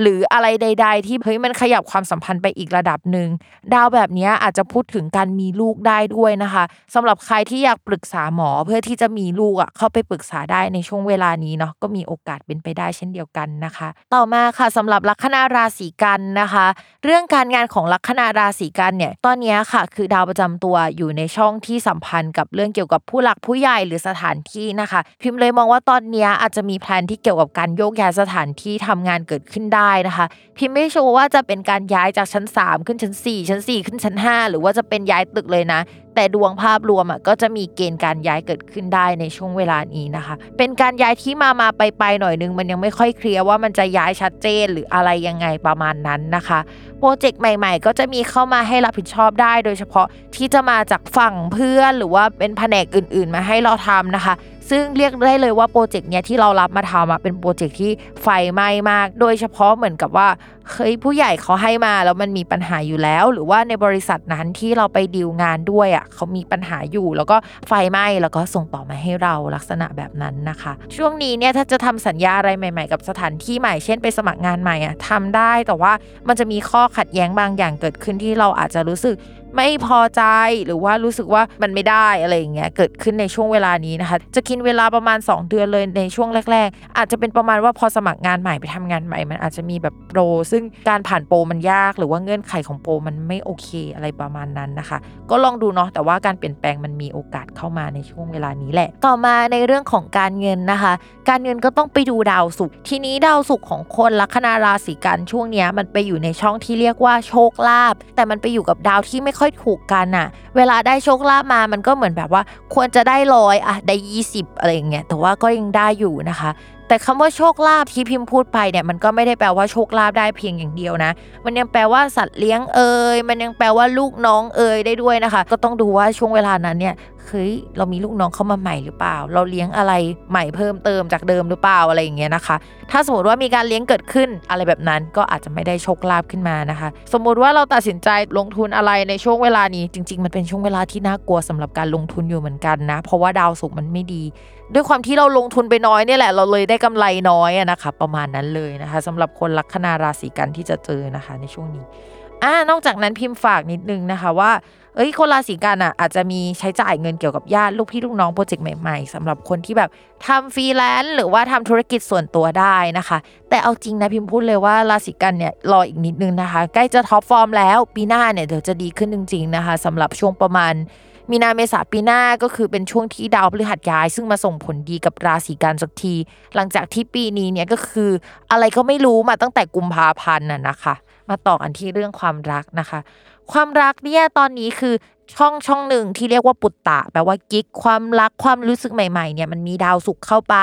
หรืออะไรใด ๆ ที่เฮ้ยมันขยับความสัมพันธ์ไปอีกระดับหนึ่งดาวแบบนี้อาจจะพูดถึงการมีลูกได้ด้วยนะคะสำหรับใครที่อยากปรึกษาหมอเพื่อที่จะมีลูกอะเข้าไปปรึกษาได้ในช่วงเวลานี้เนาะก็มีโอกาสเป็นไปได้เช่นเดียวกันนะคะ ต่อมาค่ะสำหรับลัคนาราศีกันนะคะ เรื่องการงานของลัคนาราศีกันเนี่ยตอนนี้ค่ะ คือดาวประจำตัวอยู่ในช่องที่ที่สัมพันธ์กับเรื่องเกี่ยวกับผู้หลักผู้ใหญ่หรือสถานที่นะคะ พิมพ์เลยมองว่าตอนนี้อาจจะมีแผนที่เกี่ยวกับการโยกย้ายสถานที่ทำงานเกิดขึ้นได้นะคะ พิมพ์ไม่ชัวร์ว่าจะเป็นการย้ายจากชั้น 3 ขึ้นชั้น 4 ชั้น 4 ขึ้นชั้น 5 หรือว่าจะเป็นย้ายตึกเลยนะ แต่ดวงภาพรวมอะก็จะมีเกณฑ์การย้ายเกิดขึ้นได้ในช่วงเวลานี้นะคะ เป็นการย้ายที่มามาไปไปหน่อยนึง มันยังไม่ค่อยเคลียร์ว่ามันจะย้ายชัดเจนหรืออะไรยังไงประมาณนั้นนะคะโปรเจกต์ใหม่ ๆ ก็จะมีเข้ามาให้รับผิดชอบได้ โดยเฉพาะที่จะมาจากฝั่งเพื่อนหรือว่าเป็นแผนกอื่น ๆ มาให้เราทำนะคะ ซึ่งเรียกได้เลยว่าโปรเจกต์เนี้ยที่เรารับมาทำอะเป็นโปรเจกต์ที่ไฟไหม้มาก โดยเฉพาะเหมือนกับว่าเฮ้ยผู้ใหญ่เขาให้มาแล้วมันมีปัญหาอยู่แล้ว หรือว่าในบริษัทนั้นที่เราไปดีลงานด้วยอะเขามีปัญหาอยู่ แล้วก็ไฟไหม้แล้วก็ส่งต่อมาให้เราลักษณะแบบนั้นนะคะ ช่วงนี้เนี่ยถ้าจะทำสัญญาอะไรใหม่ๆ กับสถานที่ใหม่เช่นไปสมัครงานใหม่อะทำได้แต่ว่ามันจะมีข้อขัดแย้งบางอย่างเกิดขึ้นที่เราอาจจะรู้สึก ไม่พอใจหรือว่ารู้สึกว่ามันไม่ได้อะไรอย่างเงี้ยเกิดขึ้นในช่วงเวลานี้นะคะ จะกินเวลาประมาณ 2 เดือนเลยในช่วงแรก ๆ อาจจะเป็นประมาณว่าพอสมัครงานใหม่ไปทำงานใหม่ มันอาจจะมีแบบโปร ซึ่งการผ่านโปรมันยาก หรือว่าเงื่อนไขของโปรมันไม่โอเคอะไรประมาณนั้นนะคะ ก็ลองดูเนาะแต่ว่าการเปลี่ยนแปลงมันมีโอกาสเข้ามาในช่วงเวลานี้แหละ ต่อมาในเรื่องของการเงินนะคะ การเงินก็ต้องไปดูดาวศุกร์ทีนี้ดาวศุกร์ของคนลัคนาราศีกันช่วงนี้มันไปอยู่ในช่องที่เรียกว่าโชคลาภแต่มันไปอยู่กับดาวที่ไม่ค่อยถูกกันอะเวลาได้โชคลาภมามันก็เหมือนแบบว่า ควรจะได้ร้อยอะได้20อะไรอย่างเงี้ยแต่ว่าก็ยังได้อยู่นะคะ แต่คำว่าโชคลาภที่พิมพ์พูดไปเนี่ยมันก็ไม่ได้แปลว่าโชคลาภได้เพียงอย่างเดียวนะ มันยังแปลว่าสัตว์เลี้ยงเอ่ยมันยังแปลว่าลูกน้องเอ่ยได้ด้วยนะคะ ก็ต้องดูว่าช่วงเวลานั้นเนี่ย เฮ้ยเรามีลูกน้องเข้ามาใหม่หรือเปล่า เราเลี้ยงอะไรใหม่เพิ่มเติมจากเดิมหรือเปล่าอะไรอย่างเงี้ยนะคะ ถ้าสมมติว่ามีการเลี้ยงเกิดขึ้นอะไรแบบนั้นก็อาจจะไม่ได้โชคลาภขึ้นมานะคะ สมมุติว่าเราตัดสินใจลงทุนอะไรในช่วงเวลานี้จริง ๆ มันเป็นช่วงเวลาที่น่ากลัวสำหรับการลงทุนอยู่เหมือนกันนะ เพราะว่าดาวศุกร์มันไม่ดี ด้วยความที่เราลงทุนไปน้อยเนี่ยแหละ เราเลยได้กำไรน้อยอะนะคะ ประมาณนั้นเลยนะคะสำหรับคนลัคนาราศีกันย์ที่จะเจอนะคะ ในช่วงนี้ อ่านอกจากนั้นพิมพ์ฝากนิดนึงนะคะว่าเอ้ยคนราศีกันย์อะอาจจะมีใช้จ่ายเงินเกี่ยวกับญาติลูกพี่ลูกน้องโปรเจกต์ใหม่ๆสำหรับคนที่แบบทำฟรีแลนซ์หรือว่าทำธุรกิจส่วนตัวได้นะคะ แต่เอาจริงนะพิมพ์พูดเลยว่าราศีกันย์เนี่ยรออีกนิดนึงนะคะ ใกล้จะ top form แล้วปีหน้าเนี่ยเดี๋ยวจะดีขึ้นจริง ๆนะคะสำหรับช่วงประมาณ มีนาเมษาปีหน้าก็คือเป็นช่วงที่ดาวพฤหัสย้าย ซึ่งมาส่งผลดีกับราศีกันสักที หลังจากที่ปีนี้เนี่ยก็คืออะไรก็ไม่รู้มาตั้งแต่กุมภาพันธ์น่ะนะคะ มาต่อกันที่เรื่องความรักนะคะ ความรักเนี่ยตอนนี้คือ ช่องช่องหนึ่งที่เรียกว่าปุตตะแปลว่ากิ๊กความรักความรู้สึกใหม่ๆเนี่ยมันมีดาวสุขเข้าไป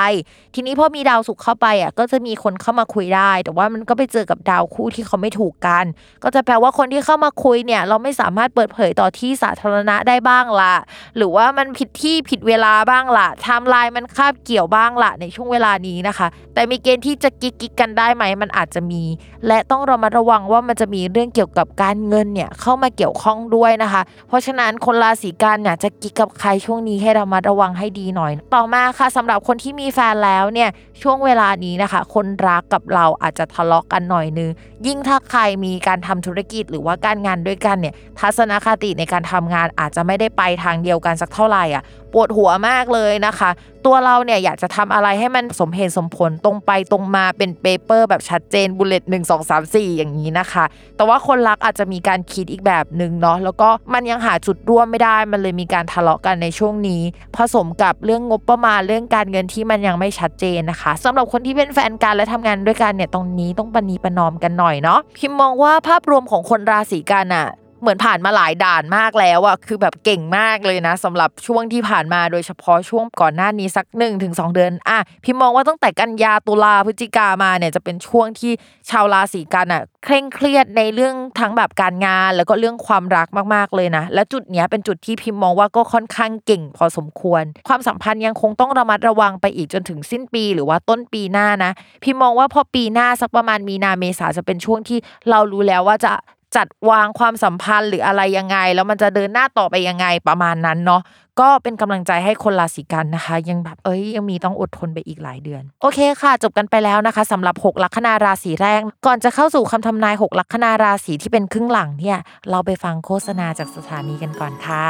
ทีนี้พอมีดาวสุขเข้าไปอะก็จะมีคนเข้ามาคุยได้ แต่ว่ามันก็ไปเจอกับดาวคู่ที่เขาไม่ถูกกัน ก็จะแปลว่าคนที่เข้ามาคุยเนี่ย เราไม่สามารถเปิดเผยต่อที่สาธารณะได้บ้างละหรือว่ามันผิดที่ผิดเวลาบ้างละไทม์ไลน์มันคาบเกี่ยวบ้างละในช่วงเวลานี้นะคะ แต่มีเกณฑ์ที่จะกิ๊กกิ๊กกันได้ไหมมันอาจจะมี และต้องระมัดระวังว่ามันจะมีเรื่องเกี่ยวกับการเงินเนี่ยเข้ามาเกี่ยวข้องด้วยนะคะ เพราะฉะนั้นคนราศีกันย์เนี่ยจะกิ๊กกับใครช่วงนี้ให้ระมัดระวังให้ดีหน่อย ต่อมาค่ะสำหรับคนที่มีแฟนแล้วเนี่ยช่วงเวลานี้นะคะ คนรักกับเราอาจจะทะเลาะกันหน่อยนึงยิ่งถ้าใครมีการทำธุรกิจหรือว่าการงานด้วยกันเนี่ยทัศนคติในการทำงานอาจจะไม่ได้ไปทางเดียวกันสักเท่าไหร่อะปวดหัวมากเลยนะคะ ตัวเราเนี่ยอยากจะทำอะไรให้มันสมเหตุสมผลตรงไปตรงมาเป็น paper แบบชัดเจน bullet หนึ่งสองสามสี่อย่างนี้นะคะ แต่ว่าคนรักอาจจะมีการคิดอีกแบบหนึ่งเนาะแล้วก็มันยังหาจุดร่วมไม่ได้มันเลยมีการทะเลาะกันในช่วงนี้ ผสมกับเรื่องงบประมาณเรื่องการเงินที่มันยังไม่ชัดเจนนะคะสำหรับคนที่เป็นแฟนกันและทำงานด้วยกันเนี่ยตรงนี้ต้องประนีประนอมกันหน่อยเนาะพิมพ์มองว่าภาพรวมของคนราศีกันย์อะ เหมือนผ่านมาหลายด่านมากแล้วอะคือแบบเก่งมากเลยนะสำหรับช่วงที่ผ่านมาโดยเฉพาะช่วงก่อนหน้านี้สัก1นถึงสองเดือนอะพี่มองว่าตั้งแต่กันยาตุลาพฤศจิกามาเนี่ยจะเป็นช่วงที่ชาวราศีกันอะเคร่งเครียดในเรื่องทั้งแบบการงาน แล้วก็เรื่องความรักมากๆเลยนะ และจุดเนี้ยเป็นจุดที่พิมมองว่าก็ค่อนข้างเก่งพอสมควร ความสัมพันธ์ยังคงต้องระมัดระวังไปอีกจนถึงสิ้นปีหรือว่าต้นปีหน้านะพิมมองว่าพอปีหน้าสักประมาณมีนาเมษาจะเป็นช่วงที่เรารู้แล้วว่าจะ จัดวางความสัมพันธ์หรืออะไรยังไง แล้วมันจะเดินหน้าต่อไปยังไงประมาณนั้นเนาะก็เป็นกำลังใจให้คนราศีกันนะคะ ยังแบบเอ้ยยังมีต้องอดทนไปอีกหลายเดือน โอเคค่ะ จบกันไปแล้วนะคะสำหรับ 6 ลัคนาราศีแรก ก่อนจะเข้าสู่คำทำนาย 6 ลัคนาราศีที่เป็นครึ่งหลังเนี่ย เราไปฟังโฆษณาจากสถานีกันก่อนค่ะ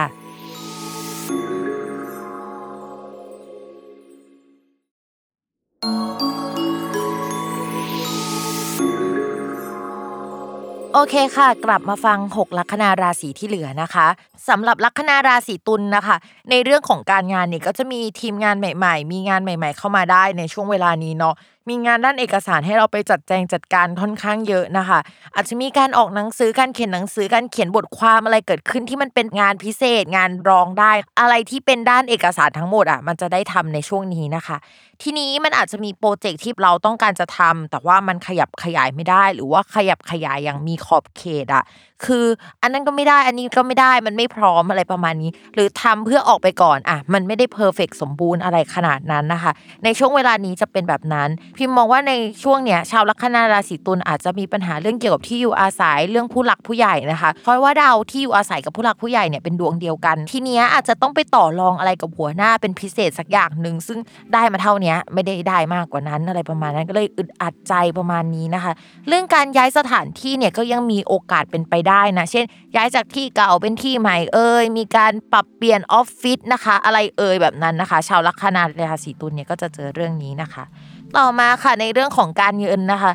โอเคค่ะ กลับมาฟัง 6 ลัคนาราศีที่เหลือนะคะสำหรับลัคนาราศีตุลนะคะ ในเรื่องของการงานเนี่ยก็จะมีทีมงานใหม่ ๆ มีงานใหม่ ๆ เข้ามาได้ในช่วงเวลานี้เนาะ มีงานด้านเอกสารให้เราไปจัดแจงจัดการค่อนข้างเยอะนะคะ อาจจะมีการออกหนังสือการเขียนหนังสือการเขียนบทความอะไรเกิดขึ้นที่มันเป็นงานพิเศษงานรองได้ อะไรที่เป็นด้านเอกสารทั้งหมดอะมันจะได้ทำในช่วงนี้นะคะ ทีนี้มันอาจจะมีโปรเจกต์ที่เราต้องการจะทำแต่ว่ามันขยับขยายไม่ได้ หรือว่าขยับขยายอย่างมีขอบเขตอะ คืออันนั้นก็ไม่ได้อันนี้ก็ไม่ได้มันไม่พร้อมอะไรประมาณนี้ หรือทำเพื่อออกไปก่อนอะมันไม่ได้เพอร์เฟกสมบูรณ์อะไรขนาดนั้นนะคะ ในช่วงเวลานี้จะเป็นแบบนั้น พิมมองว่าในช่วงเนี้ยชาวลัคนาราศีตุลอาจจะมีปัญหาเรื่องเกี่ยวกับที่อยู่อาศัยเรื่องผู้หลักผู้ใหญ่นะคะเพราะว่าดาวที่อยู่อาศัยกับผู้หลักผู้ใหญ่เนี่ยเป็นดวงเดียวกัน ทีเนี้ยอาจจะต้องไปต่อรองอะไรกับหัวหน้าเป็นพิเศษสักอย่างหนึ่งซึ่งได้มาเท่านี้ไม่ได้ได้มากกว่านั้นอะไรประมาณนั้นก็เลยอึดอัดใจประมาณนี้นะคะ เรื่องการย้ายสถานที่เนี่ยก็ยังมีโอกาสเป็นไปได้นะเช่น ย้ายจากที่เก่าเป็นที่ใหม่เอ่ยมีการปรับเปลี่ยนออฟฟิศนะคะ อะไรเอ่ยแบบนั้นนะคะ ชาวลัคนาราศีตุลเนี่ยก็จะเจอเรื่องนี้นะคะ ต่อมาค่ะในเรื่องของการเงินนะคะ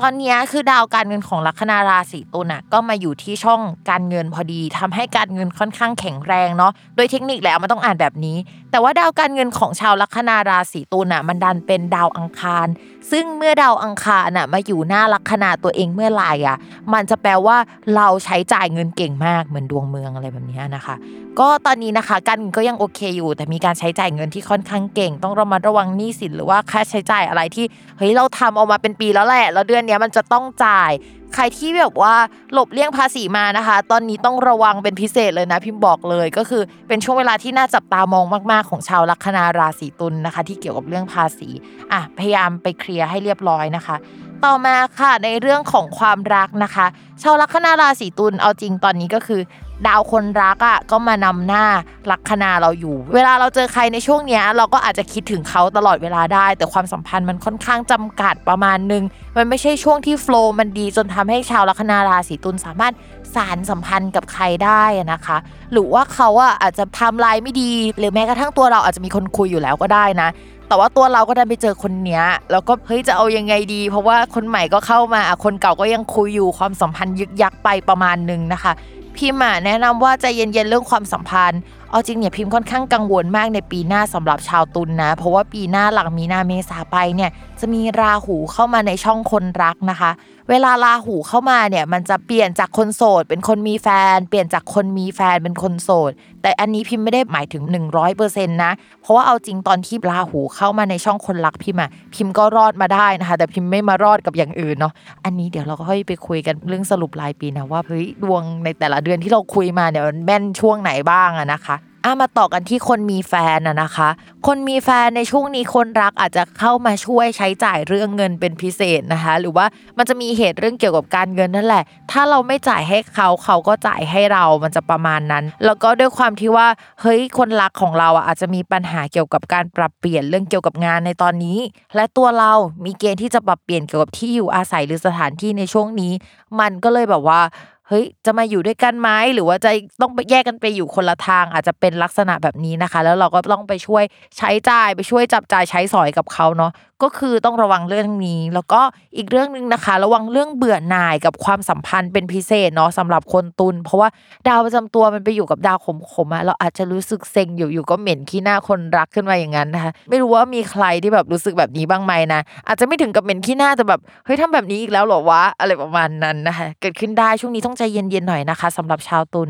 ตอนนี้คือดาวการเงินของลัคนาราศีตุลน่ะก็มาอยู่ที่ช่องการเงินพอดีทำให้การเงินค่อนข้างแข็งแรงเนาะโดยเทคนิคแล้วมันต้องอ่านแบบนี้ แต่ว่าดาวการเงินของชาวลัคนาราศีตุลน่ะมันดันเป็นดาวอังคาร ซึ่งเมื่อดาวอังคารน่ะมาอยู่หน้าลัคนาตัวเองเมื่อไหร่อะ มันจะแปลว่าเราใช้จ่ายเงินเก่งมากเหมือนดวงเมืองอะไรแบบนี้นะคะ ก็ตอนนี้นะคะการเงินก็ยังโอเคอยู่ แต่มีการใช้จ่ายเงินที่ค่อนข้างเก่ง ต้องระมัดระวังหนี้สินหรือว่าค่าใช้จ่ายอะไรที่เฮ้ยเราทำออกมาเป็นปีแล้วแหละ แล้วเดือนนี้มันจะต้องจ่ายใครที่แบบว่าหลบเลี่ยงภาษีมานะคะ ตอนนี้ต้องระวังเป็นพิเศษเลยนะพิมพ์บอกเลยก็คือเป็นช่วงเวลาที่น่าจับตามองมาก ๆ ของชาวลัคนาราศีตุลนะคะ ที่เกี่ยวกับเรื่องภาษีอะพยายามไปเคลียร์ให้เรียบร้อยนะคะ ต่อมาค่ะในเรื่องของความรักนะคะ ชาวลัคนาราศีตุลเอาจริงตอนนี้ก็คือ ดาวคนรักอะก็มานำหน้าลัคนาเราอยู่ เวลาเราเจอใครในช่วงเนี้ยเราก็อาจจะคิดถึงเขาตลอดเวลาได้ แต่ความสัมพันธ์มันค่อนข้างจำกัดประมาณนึง มันไม่ใช่ช่วงที่โฟล์มันดีจนทำให้ชาวลัคนาราศีตุลสามารถสารสัมพันธ์กับใครได้นะคะ หรือว่าเขาอะอาจจะทำลายไม่ดี หรือแม้กระทั่งตัวเราอาจจะมีคนคุยอยู่แล้วก็ได้นะ แต่ว่าตัวเราก็ได้ไปเจอคนเนี้ยแล้วก็เฮ้ยจะเอายังไงดี เพราะว่าคนใหม่ก็เข้ามาคนเก่าก็ยังคุยอยู่ความสัมพันธ์ยึกยักไปประมาณนึงนะคะ พิมแนะนำว่าใจเย็นๆเรื่องความสัมพันธ์เอาจริงเนี่ยพิมค่อนข้างกังวลมากในปีหน้าสำหรับชาวตุลนนะ เพราะว่าปีหน้าหลังมีนาเมษาไปเนี่ยจะมีราหูเข้ามาในช่องคนรักนะคะ เวลาราหูเข้ามาเนี่ยมันจะเปลี่ยนจากคนโสด เป็นคนมีแฟน เปลี่ยนจากคนมีแฟนเป็นคนโสด แต่อันนี้พิมไม่ได้หมายถึง 100%นะ เพราะว่าเอาจริงตอนที่ราหูเข้ามาในช่องคนรักพิมอะพิมก็รอดมาได้นะคะ แต่พิมไม่มารอดกับอย่างอื่นเนาะอันนี้เดี๋ยวเราก็ค่อยไปคุยกันเรื่องสรุปรายปีนะว่าเฮ้ยดวงในแต่ละเดือนที่เราคุยมาเนี่ยมันแม่นช่วงไหนบ้างอะนะคะ อะมาต่อกันที่คนมีแฟนอะนะคะ คนมีแฟนในช่วงนี้คนรักอาจจะเข้ามาช่วยใช้จ่ายเรื่องเงินเป็นพิเศษนะคะ หรือว่ามันจะมีเหตุเรื่องเกี่ยวกับการเงินนั่นแหละ ถ้าเราไม่จ่ายให้เขาเขาก็จ่ายให้เรามันจะประมาณนั้น แล้วก็ด้วยความที่ว่าเฮ้ยคนรักของเราอะอาจจะมีปัญหาเกี่ยวกับการปรับเปลี่ยนเรื่องเกี่ยวกับงานในตอนนี้ และตัวเรามีเกณฑ์ที่จะปรับเปลี่ยนเกี่ยวกับที่อยู่อาศัยหรือสถานที่ในช่วงนี้ มันก็เลยแบบว่า เฮ้ยจะมาอยู่ด้วยกันไหมหรือว่าจะต้องไปแยกกันไปอยู่คนละทางอาจจะเป็นลักษณะแบบนี้นะคะ แล้วเราก็ต้องไปช่วยใช้จ่ายไปช่วยจับจ่ายใช้สอยกับเขาเนาะ ก็คือต้องระวังเรื่องนี้ แล้วก็อีกเรื่องหนึ่งนะคะ ระวังเรื่องเบื่อหน่ายกับความสัมพันธ์เป็นพิเศษเนาะสำหรับคนตุลเพราะว่าดาวประจำตัวมันไปอยู่กับดาวขมๆอะเราอาจจะรู้สึกเซ็งอยู่อยู่ก็เหม็นขี้หน้าคนรักขึ้นมาอย่างนั้นนะคะไม่รู้ว่ามีใครที่แบบรู้สึกแบบนี้บ้างไหมนะอาจจะไม่ถึงกับเหม็นขี้หน้าแต่แบบเฮ้ยทำแบบนี้อีกแล้วหรอวะอะไรประมาณนั้นนะคะเกิดขึ้นได้ช่วงนี้ต้องใจเย็นๆหน่อยนะคะสำหรับชาวตุล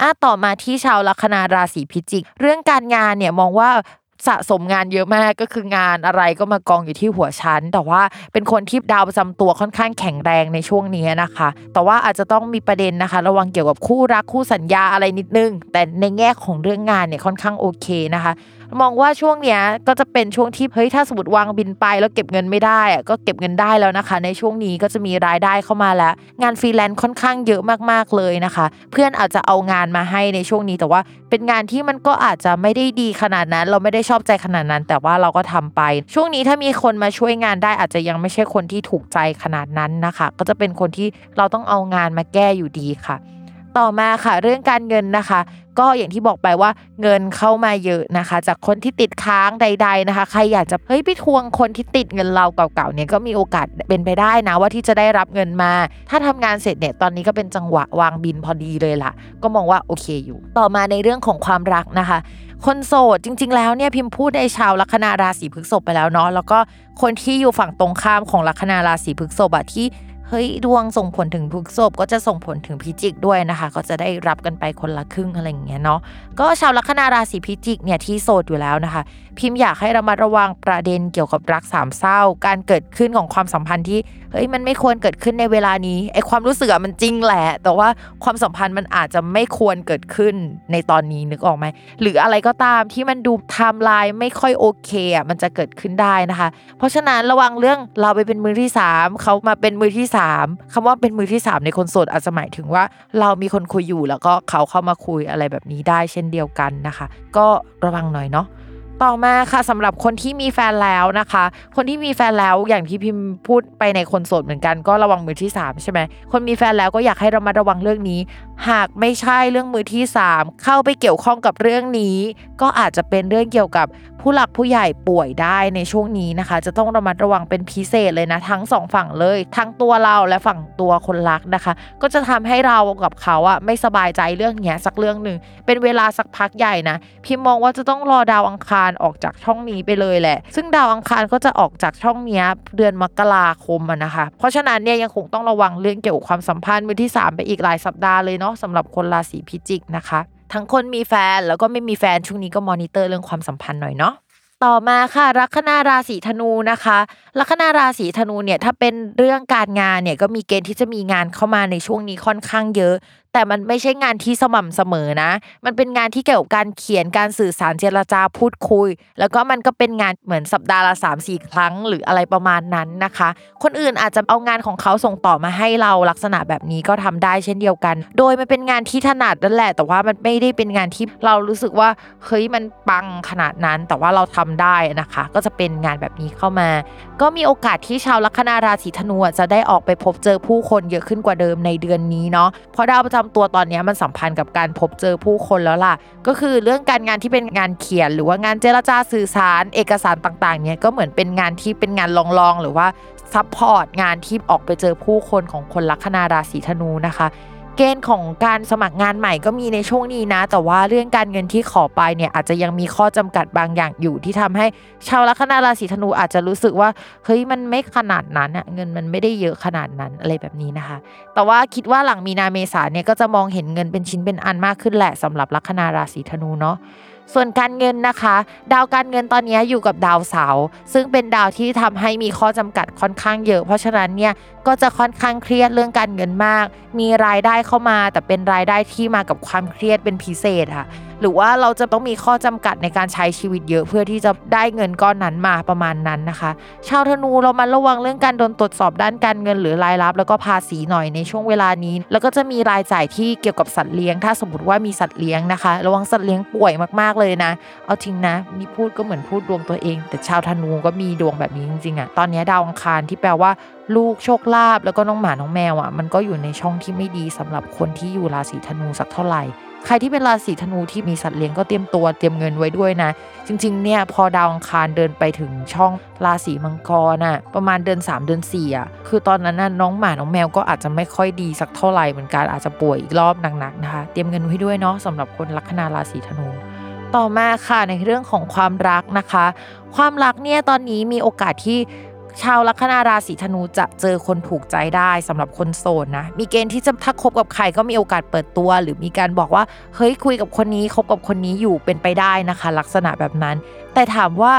อะต่อมาที่ชาวลัคนาราศีพิจิก เรื่องการงานเนี่ยมองว่า สะสมงานเยอะมากก็คืองานอะไรก็มากองอยู่ที่หัวฉัน แต่ว่าเป็นคนที่ดาวประจำตัวค่อนข้างแข็งแรงในช่วงนี้นะคะ แต่ว่าอาจจะต้องมีประเด็นนะคะ ระวังเกี่ยวกับคู่รักคู่สัญญาอะไรนิดนึง แต่ในแง่ของเรื่องงานเนี่ยค่อนข้างโอเคนะคะ มองว่าช่วงเนี้ยก็จะเป็นช่วงที่เฮ้ยถ้าสมมติวางบิลไป แล้วเก็บเงินไม่ได้อะก็เก็บเงินได้แล้วนะคะ ในช่วงนี้ก็จะมีรายได้เข้ามาแล้ว งานฟรีแลนซ์ค่อนข้างเยอะมากๆเลยนะคะ เพื่อนอาจจะเอางานมาให้ในช่วงนี้แต่ว่า เป็นงานที่มันก็อาจจะไม่ได้ดีขนาดนั้น เราไม่ได้ชอบใจขนาดนั้น แต่ว่าเราก็ทำไป ช่วงนี้ถ้ามีคนมาช่วยงานได้อาจจะยังไม่ใช่คนที่ถูกใจขนาดนั้นนะคะ ก็จะเป็นคนที่เราต้องเอางานมาแก้อยู่ดีค่ะ ต่อมาค่ะ เรื่องการเงินนะคะ ก็อย่างที่บอกไปว่าเงินเข้ามาเยอะนะคะ จากคนที่ติดค้างใด ๆนะคะ ใครอยากจะเฮ้ยไปทวงคนที่ติดเงินเราเก่าๆเนี่ยก็มีโอกาสเป็นไปได้นะว่าที่จะได้รับเงินมา ถ้าทำงานเสร็จเนี่ยตอนนี้ก็เป็นจังหวะวางบินพอดีเลยล่ะ ก็มองว่าโอเคอยู่ ต่อมาในเรื่องของความรักนะคะคนโสดจริง ๆ แล้วเนี่ยพิมพ์พูดในชาวลัคนาราศีพฤษภไปแล้วเนาะแล้วก็คนที่อยู่ฝั่งตรงข้ามของลัคนาราศีพฤษภอะที่ เฮ้ยดวงส่งผลถึงพฤษภก็จะส่งผลถึงพิจิกด้วยนะคะ ก็จะได้รับกันไปคนละครึ่งอะไรอย่างเงี้ยเนาะก็ชาวลัคนาราศีพิจิกเนี่ยที่โสดอยู่แล้วนะคะ พิมพ์อยากให้ระมัดระวังประเด็นเกี่ยวกับรักสามเศร้า การเกิดขึ้นของความสัมพันธ์ที่เฮ้ยมันไม่ควรเกิดขึ้นในเวลานี้ไอความรู้สึกอะมันจริงแหละ แต่ว่าความสัมพันธ์มันอาจจะไม่ควรเกิดขึ้นในตอนนี้นึกออกไหมหรืออะไรก็ตามที่มันดูไทม์ไลน์ไม่ค่อยโอเคอะมันจะเกิดขึ้นได้นะคะ เพราะฉะนั้นระวังเรื่องเราไปเป็นมือที่สามเขามาเป็นมือที่สามคำว่าเป็นมือที่สามในคนโสดอาจจะหมายถึงว่า เรามีคนคุยอยู่แล้วก็เขาเข้ามาคุยอะไรแบบนี้ได้เช่นเดียวกันนะคะ ก็ระวังหน่อยเนาะ ต่อมาค่ะสำหรับคนที่มีแฟนแล้วนะคะ คนที่มีแฟนแล้วอย่างที่พิมพ์พูดไปในคนโสดเหมือนกันก็ระวังมือที่ 3 ใช่ไหมคนมีแฟนแล้วก็อยากให้เรามาระวังเรื่องนี้ หากไม่ใช่เรื่องมือที่ 3 เข้าไปเกี่ยวข้องกับเรื่องนี้ ก็อาจจะเป็นเรื่องเกี่ยวกับ ผู้หลักผู้ใหญ่ป่วยได้ในช่วงนี้นะคะ จะต้องระมัดระวังเป็นพิเศษเลยนะ ทั้งสองฝั่งเลย ทั้งตัวเราและฝั่งตัวคนรักนะคะ ก็จะทำให้เรากับเขาอะไม่สบายใจเรื่องเนี้ยสักเรื่องหนึ่งเป็นเวลาสักพักใหญ่นะพิมมองว่าจะต้องรอดาวอังคารออกจากช่องนี้ไปเลยแหละ ซึ่งดาวอังคารก็จะออกจากช่องเนี้ยเดือนมกราคมนะคะ เพราะฉะนั้นเนี่ยยังคงต้องระวังเรื่องเกี่ยวกับความสัมพันธ์มือที่ 3 ไปอีกหลายสัปดาห์เลยเนาะสำหรับคนราศีพิจิกนะคะ ทั้งคนมีแฟนแล้วก็ไม่มีแฟนช่วงนี้ก็มอนิเตอร์เรื่องความสัมพันธ์หน่อยเนาะต่อมาค่ะลัคนาราศีธนูนะคะลัคนาราศีธนูเนี่ยถ้าเป็นเรื่องการงานเนี่ยก็มีเกณฑ์ที่จะมีงานเข้ามาในช่วงนี้ค่อนข้างเยอะ แต่มันไม่ใช่งานที่สม่ำเสมอนะ มันเป็นงานที่เกี่ยวกับการเขียนการสื่อสารเจรจาพูดคุย แล้วก็มันก็เป็นงานเหมือนสัปดาห์ละ3าสี่ครั้งหรืออะไรประมาณนั้นนะคะ คนอื่นอาจจะเอางานของเขาส่งต่อมาให้เราลักษณะแบบนี้ก็ทำได้เช่นเดียวกัน โดยมันเป็นงานที่ถนัดนั่นแหละ แต่ว่ามันไม่ได้เป็นงานที่เรารู้สึกว่าเฮ้ยมันปังขนาดนั้น แต่ว่าเราทำได้นะคะ ก็จะเป็นงานแบบนี้เข้ามา ก็มีโอกาสที่ชาวลัคนาราศีธนูจะได้ออกไปพบเจอผู้คนเยอะขึ้นกว่าเดิมในเดือนนี้เนาะเพราะดาวประจำตัวตอนนี้มันสัมพันธ์กับการพบเจอผู้คนแล้วล่ะ ก็คือเรื่องการงานที่เป็นงานเขียน หรือว่างานเจรจาสื่อสาร เอกสารต่างๆเนี่ยก็เหมือนเป็นงานที่เป็นงานรองๆหรือว่า support งานที่ออกไปเจอผู้คนของคนลัคนาราศีธนูนะคะ เกณฑ์ของการสมัครงานใหม่ก็มีในช่วงนี้นะ แต่ว่าเรื่องการเงินที่ขอไปเนี่ยอาจจะยังมีข้อจำกัดบางอย่างอยู่ที่ทำให้ชาวลัคนาราศีธนูอาจจะรู้สึกว่าเฮ้ยมันไม่ขนาดนั้นอะเงินมันไม่ได้เยอะขนาดนั้นอะไรแบบนี้นะคะ แต่ว่าคิดว่าหลังมีนาเมษาเนี่ยก็จะมองเห็นเงินเป็นชิ้นเป็นอันมากขึ้นแหละสำหรับลัคนาราศีธนูเนาะ ส่วนการเงินนะคะ ดาวการเงินตอนนี้อยู่กับดาวเสาร์ซึ่งเป็นดาวที่ทำให้มีข้อจำกัดค่อนข้างเยอะ เพราะฉะนั้นเนี่ยก็จะค่อนข้างเครียดเรื่องการเงินมาก มีรายได้เข้ามา แต่เป็นรายได้ที่มากับความเครียดเป็นพิเศษค่ะหรือว่าเราจะต้องมีข้อจำกัดในการใช้ชีวิตเยอะเพื่อที่จะได้เงินก้อนนั้นมาประมาณนั้นนะคะ ชาวธนูเรามาระวังเรื่องการโดนตรวจสอบด้านการเงินหรือรายรับ แล้วก็ภาษีหน่อยในช่วงเวลานี้ แล้วก็จะมีรายจ่ายที่เกี่ยวกับสัตว์เลี้ยง ถ้าสมมติว่ามีสัตว์เลี้ยงนะคะ ระวังสัตว์เลี้ยงป่วยมากๆเลยนะ เอาจริงนะนี่พูดก็เหมือนพูดดวงตัวเอง แต่ชาวธนูก็มีดวงแบบนี้จริงๆอะตอนนี้ดาวอังคารที่แปลว่าลูกโชคลาภแล้วก็น้องหมาน้องแมวอะมันก็อยู่ในช่องที่ไม่ดีสำหรับคนที่อยู่ราศีธนูสักเท่าไหร่ ใครที่เป็นราศีธนูที่มีสัตว์เลี้ยงก็เตรียมตัวเตรียมเงินไว้ด้วยนะ จริงๆเนี่ยพอดาวอังคารเดินไปถึงช่องราศีมังกรน่ะประมาณเดือน3 เดือน4อะคือตอนนั้นน่ะน้องหมาน้องแมวก็อาจจะไม่ค่อยดีสักเท่าไหร่เหมือนกันอาจจะป่วยอีกรอบหนักๆนะคะ เตรียมเงินไว้ด้วยเนาะสำหรับคนลัคนาราศีธนูต่อมาค่ะในเรื่องของความรักนะคะ ความรักเนี่ยตอนนี้มีโอกาสที่ ชาวลัคนาราศีธนูจะเจอคนถูกใจได้สำหรับคนโสดนะ มีเกณฑ์ที่จะถ้าคบกับใครก็มีโอกาสเปิดตัว หรือมีการบอกว่าเฮ้ยคุยกับคนนี้คบกับคนนี้อยู่เป็นไปได้นะคะ ลักษณะแบบนั้น แต่ถามว่า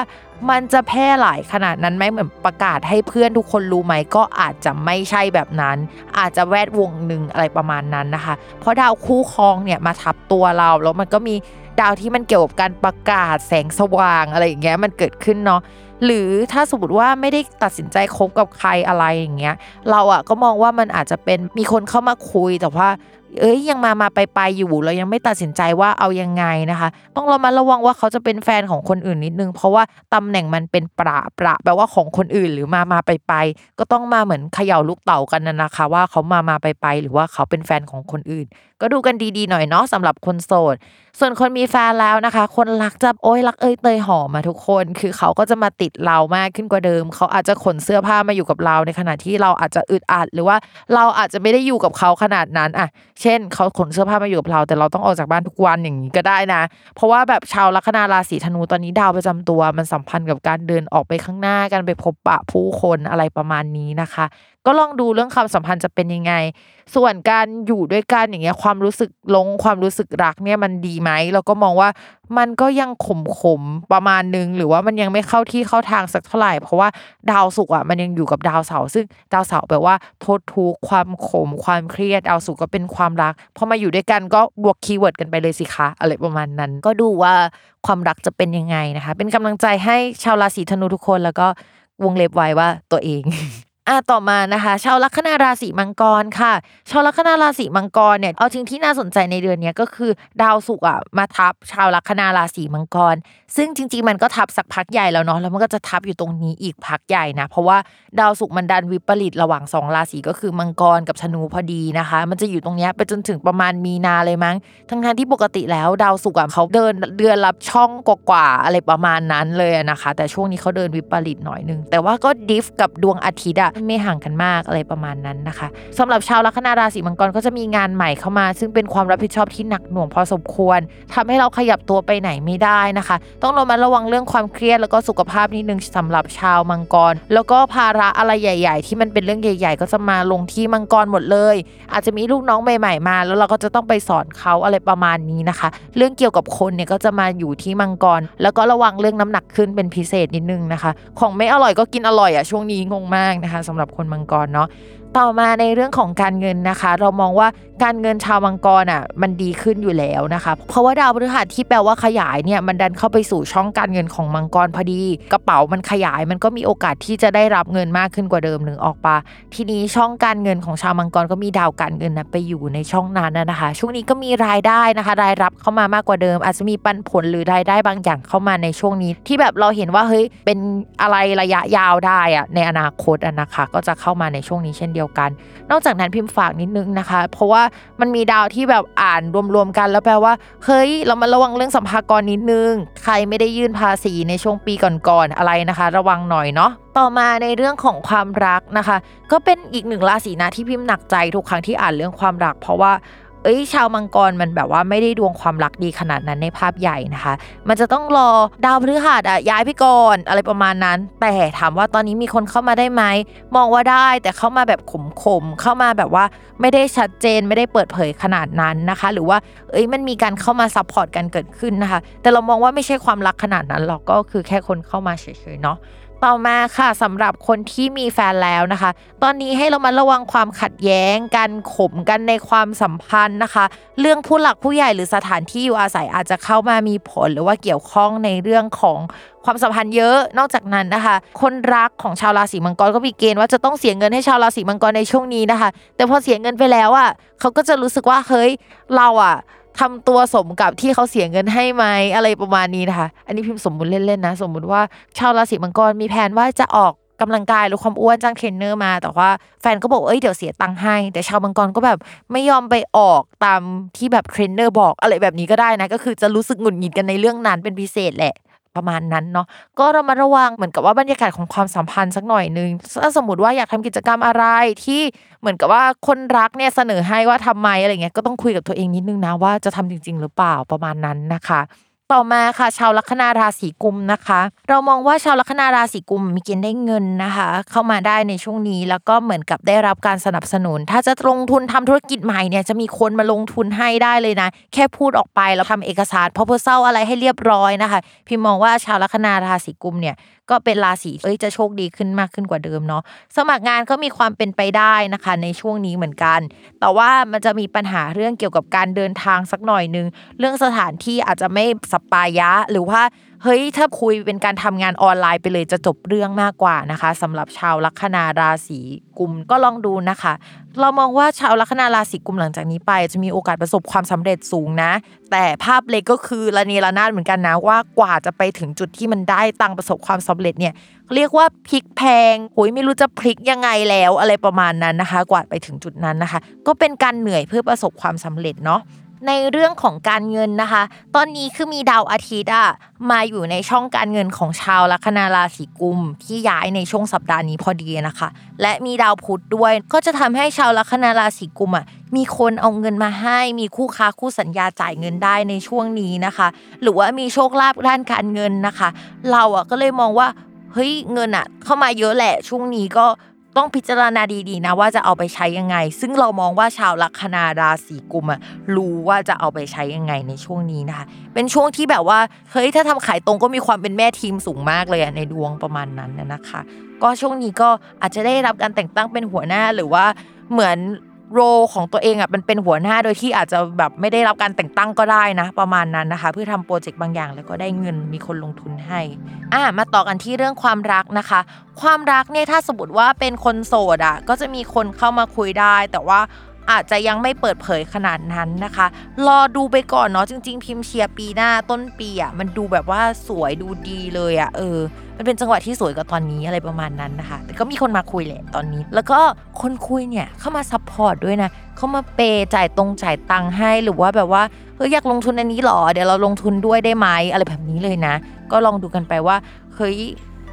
มันจะแพร่หลายขนาดนั้นไหมเหมือนประกาศให้เพื่อนทุกคนรู้ไหมก็อาจจะไม่ใช่แบบนั้น อาจจะแวดวงหนึ่งอะไรประมาณนั้นนะคะ เพราะดาวคู่ครองเนี่ยมาทับตัวเราแล้วมันก็มีดาวที่มันเกี่ยวกับการประกาศแสงสว่างอะไรอย่างเงี้ยมันเกิดขึ้นเนาะ หรือถ้าสมมติว่าไม่ได้ตัดสินใจคบกับใครอะไรอย่างเงี้ยเราอะก็มองว่ามันอาจจะเป็นมีคนเข้ามาคุยแต่ว่า เอ้ยยังมามาไปไปอยู่เรายังไม่ตัดสินใจว่าเอายังไงนะคะ ต้องเรามาระวังว่าเขาจะเป็นแฟนของคนอื่นนิดนึง เพราะว่าตำแหน่งมันเป็นประประแปลว่าของคนอื่นหรือมามาไปไปก็ต้องมาเหมือนเขย่าลูกเต่ากันนะนะคะ ว่าเขามามาไปไปหรือว่าเขาเป็นแฟนของคนอื่นก็ดูกันดีๆหน่อยเนาะสำหรับคนโสด ส่วนคนมีแฟนแล้วนะคะ คนรักจะโอ้ยรักเอ้ยเตยหอมมาทุกคน คือเขาก็จะมาติดเรามากขึ้นกว่าเดิม เขาอาจจะขนเสื้อผ้ามาอยู่กับเราในขณะที่เราอาจจะอึดอัดหรือว่าเราอาจจะไม่ได้อยู่กับเขาขนาดนั้นอะ เช่น เขาขนเสื้อผ้ามาอยู่กับเรา แต่เราต้องออกจากบ้านทุกวันอย่างนี้ก็ได้นะ เพราะว่าแบบชาวลัคนาราศีธนูตอนนี้ดาวประจำตัว มันสัมพันธ์กับการเดินออกไปข้างหน้ากันไปพบปะผู้คนอะไรประมาณนี้นะคะก็ลองดูเรื่องความสัมพันธ์จะเป็นยังไง ส่วนการอยู่ด้วยกันอย่างเงี้ยความรู้สึกลงความรู้สึกรักเนี่ยมันดีไหมเราก็มองว่ามันก็ยังขมขมประมาณนึง หรือว่ามันยังไม่เข้าที่เข้าทางสักเท่าไหร่ เพราะว่าดาวศุกร์อะมันยังอยู่กับดาวเสาร์ซึ่งดาวเสาร์แปลว่าโทษทุกข์ความขมความเครียดดาวศุกร์ก็เป็นความรักพอมาอยู่ด้วยกันก็บวก keyword กันไปเลยสิคะอะไรประมาณนั้น ก็ดูว่าความรักจะเป็นยังไงนะคะ เป็นกำลังใจให้ชาวราศีธนูทุกคนแล้วก็วงเล็บไว้ว่าตัวเอง อะต่อมานะคะ ชาวลัคนาราศีมังกรค่ะ ชาวลัคนาราศีมังกรเนี่ยเอาจริงที่น่าสนใจในเดือนนี้ก็คือ ดาวศุกร์อะมาทับชาวลัคนาราศีมังกร ซึ่งจริง ๆ มันก็ทับสักพักใหญ่แล้วเนาะแล้วมันก็จะทับอยู่ตรงนี้อีกพักใหญ่นะเพราะว่าดาวศุกร์มันดันวิปริตระหว่างสองราศีก็คือมังกรกับธนูพอดีนะคะ มันจะอยู่ตรงนี้ไปจนถึงประมาณมีนาเลยมั้ง ทั้งทที่ปกติแล้วดาวศุกร์อะเขาเดินเดือนรับช่องกว่าๆอะไรประมาณนั้นเลยนะคะ แต่ช่วงนี้เขาเดินวิปริตหน่อยนึงแต่ว่าก็ดิฟกับดวงอาทิตย์อะไม่ห่างกันมากอะไรประมาณนั้นนะคะสำหรับชาวลัคนาราศีมังกรก็จะมีงานใหม่เข้ามา ซึ่งเป็นความรับผิดชอบที่หนักหน่วงพอสมควรทำให้เราขยับตัวไปไหนไม่ได้นะคะ ต้องระมัดระวังเรื่องความเครียดแล้วก็สุขภาพนิดนึงสำหรับชาวมังกร แล้วก็ภาระอะไรใหญ่ ๆ ที่มันเป็นเรื่องใหญ่ ๆ ก็จะมาลงที่มังกรหมดเลย อาจจะมีลูกน้องใหม่ ๆ มา แล้วเราก็จะต้องไปสอนเขาอะไรประมาณนี้นะคะ เรื่องเกี่ยวกับคนเนี่ยก็จะมาอยู่ที่มังกร แล้วก็ระวังเรื่องน้ำหนักขึ้นเป็นพิเศษนิดนึงนะคะ ของไม่อร่อยก็กินอร่อยอะช่วงนี้งงมากนะคะสำหรับคนมังกรเนาะต่อมาในเรื่องของการเงินนะคะ เรามองว่า การเงินชาวมังกรอะมันดีขึ้นอยู่แล้วนะคะเพราะว่าดาวพฤหัสที่แปลว่าขยายเนี่ยมันดันเข้าไปสู่ช่องการเงินของมังกรพอดี กระเป๋ามันขยายมันก็มีโอกาสที่จะได้รับเงินมากขึ้นกว่าเดิมหนึ่งออกปะทีนี้ช่องการเงินของชาวมังกรก็มีดาวการเงินนะไปอยู่ในช่องนั้นนะคะ ช่วงนี้ก็มีรายได้นะคะ รายรับเข้ามามากกว่าเดิม อาจจะมีปันผลหรือรายได้บางอย่างเข้ามาในช่วงนี้ ที่แบบเราเห็นว่าเฮ้ยเป็นอะไรระยะยาวได้อะในอนาคตอะนะคะ ก็จะเข้ามาในช่วงนี้เช่นเดียวกัน นอกจากนั้นพิมพ์ฝากนิดนึงนะคะ เพราะว่ามันมีดาวที่แบบอ่านรวมๆกันแล้วแปลว่าเฮ้ยเรามาระวังเรื่องสัมภากรนิดนึง ใครไม่ได้ยื่นภาษีในช่วงปีก่อนๆอะไรนะคะ ระวังหน่อยเนาะต่อมาในเรื่องของความรักนะคะ ก็เป็นอีกหนึ่งราศีนะที่พิมพ์หนักใจทุกครั้งที่อ่านเรื่องความรัก เพราะว่า เอ้ยชาวมังกรมันแบบว่าไม่ได้ดวงความรักดีขนาดนั้นในภาพใหญ่นะคะ มันจะต้องรอดาวพฤหัสอะย้ายไปก่อนอะไรประมาณนั้น แต่ถามว่าตอนนี้มีคนเข้ามาได้ไหมมองว่าได้แต่เข้ามาแบบขมๆเข้ามาแบบว่าไม่ได้ชัดเจนไม่ได้เปิดเผยขนาดนั้นนะคะ หรือว่าเอ้ยมันมีการเข้ามา support กันเกิดขึ้นนะคะ แต่เรามองว่าไม่ใช่ความรักขนาดนั้นหรอกก็คือแค่คนเข้ามาเฉยๆเนาะ ต่อมาค่ะสำหรับคนที่มีแฟนแล้วนะคะ ตอนนี้ให้เรามาระวังความขัดแย้งกันขมกันในความสัมพันธ์นะคะ เรื่องผู้หลักผู้ใหญ่หรือสถานที่อยู่อาศัยอาจจะเข้ามามีผลหรือว่าเกี่ยวข้องในเรื่องของความสัมพันธ์เยอะ นอกจากนั้นนะคะ คนรักของชาวราศีมังกรก็มีเกณฑ์ว่าจะต้องเสียเงินให้ชาวราศีมังกรในช่วงนี้นะคะ แต่พอเสียเงินไปแล้วอะเขาก็จะรู้สึกว่าเฮ้ยเราอะ ทำตัวสมกับที่เขาเสียเงินให้ไหมอะไรประมาณนี้นะคะ อันนี้พิมพ์สมมุติเล่นๆนะ สมมุติว่าชาวราศีมังกรมีแผนว่าจะออกกำลังกายหรือความอ้วนจ้างเทรนเนอร์มา แต่ว่าแฟนก็บอกเอ้ยเดี๋ยวเสียตังค์ให้ แต่ชาวมังกรก็แบบไม่ยอมไปออกตามที่แบบเทรนเนอร์บอกอะไรแบบนี้ก็ได้นะ ก็คือจะรู้สึกหงุดหงิดกันในเรื่องนั้นเป็นพิเศษแหละ ประมาณนั้นเนาะก็เรามาระวังเหมือนกับว่าบรรยากาศของความสัมพันธ์สักหน่อยนึงถ้าสมมติว่าอยากทำกิจกรรมอะไรที่เหมือนกับว่าคนรักเนี่ยเสนอให้ว่าทำไมอะไรเงี้ยก็ต้องคุยกับตัวเองนิดนึงนะว่าจะทำจริง ๆ หรือเปล่าประมาณนั้นนะคะ ต่อมาค่ะชาวลัคนาราศีกุมนะคะ เรามองว่าชาวลัคนาราศีกุมมีเกณฑ์ได้เงินนะคะ เข้ามาได้ในช่วงนี้แล้วก็เหมือนกับได้รับการสนับสนุน ถ้าจะลงทุนทำธุรกิจใหม่เนี่ยจะมีคนมาลงทุนให้ได้เลยนะ แค่พูดออกไปแล้วทำเอกสารพอเพอร์เซลอะไรให้เรียบร้อยนะคะ พิมมองว่าชาวลัคนาราศีกุมเนี่ย ก็เป็นราศีเอ้ยจะโชคดีขึ้นมากขึ้นกว่าเดิมเนาะสมัครงานก็มีความเป็นไปได้นะคะ ในช่วงนี้เหมือนกัน แต่ว่ามันจะมีปัญหาเรื่องเกี่ยวกับการเดินทางสักหน่อยนึง เรื่องสถานที่อาจจะไม่สปายะ หรือว่า เฮ้ยถ้าคุยเป็นการทำงานออนไลน์ไปเลยจะจบเรื่องมากกว่านะคะสำหรับชาวลัคนาราศีกุมก็ลองดูนะคะ เรามองว่าชาวลัคนาราศีกุมหลังจากนี้ไป จะมีโอกาสประสบความสำเร็จสูงนะ แต่ภาพเล็กก็คือระเนระนาดเหมือนกันนะว่ากว่าจะไปถึงจุดที่มันได้ตังประสบความสำเร็จเนี่ยเรียกว่าพลิกแพงโอ้ยไม่รู้จะพลิกยังไงแล้วอะไรประมาณนั้นนะคะ กว่าไปถึงจุดนั้นนะคะ ก็เป็นการเหนื่อยเพื่อประสบความสำเร็จเนาะ ในเรื่องของการเงินนะคะ ตอนนี้คือมีดาวอาทิตย์อะมาอยู่ในช่องการเงินของชาวลัคนาราศีกุมที่ย้ายในช่วงสัปดาห์นี้พอดีนะคะ และมีดาวพุธด้วย ก็จะทำให้ชาวลัคนาราศีกุมอะมีคนเอาเงินมาให้ มีคู่ค้าคู่สัญญาจ่ายเงินได้ในช่วงนี้นะคะ หรือว่ามีโชคลาภด้านการเงินนะคะ เราอะก็เลยมองว่าเฮ้ยเงินอะเข้ามาเยอะแหละช่วงนี้ก็ ต้องพิจารณาดีๆนะว่าจะเอาไปใช้ยังไง ซึ่งเรามองว่าชาวลัคนาราศีกุมอะรู้ว่าจะเอาไปใช้ยังไงในช่วงนี้นะคะ เป็นช่วงที่แบบว่าเฮ้ยถ้าทำขายตรงก็มีความเป็นแม่ทีมสูงมากเลยอะในดวงประมาณนั้นนะคะ ก็ช่วงนี้ก็อาจจะได้รับการแต่งตั้งเป็นหัวหน้าหรือว่าเหมือน โรของตัวเองอะมันเป็นหัวหน้าโดยที่อาจจะแบบไม่ได้รับการแต่งตั้งก็ได้นะ ประมาณนั้นนะคะ เพื่อทำโปรเจกต์บางอย่างแล้วก็ได้เงินมีคนลงทุนให้อะมาต่อกันที่เรื่องความรักนะคะ ความรักเนี่ยถ้าสมมติว่าเป็นคนโสดอะก็จะมีคนเข้ามาคุยได้ แต่ว่า อาจจะยังไม่เปิดเผยขนาดนั้นนะคะ รอดูไปก่อนเนาะจริง ๆ พิมพ์เชียร์ปีหน้าต้นปีอะมันดูแบบว่าสวยดูดีเลยอะเออ มันเป็นจังหวะที่สวยกว่าตอนนี้อะไรประมาณนั้นนะคะ แต่ก็มีคนมาคุยแหละตอนนี้ แล้วก็คนคุยเนี่ยเข้ามา support ด้วยนะเข้ามาเปย์จ่ายตรงจ่ายตังค์ให้หรือว่าแบบว่าเฮ้ยอยากลงทุนอันนี้หรอเดี๋ยวเราลงทุนด้วยได้ไหมอะไรแบบนี้เลยนะ ก็ลองดูกันไปว่าเฮ้ย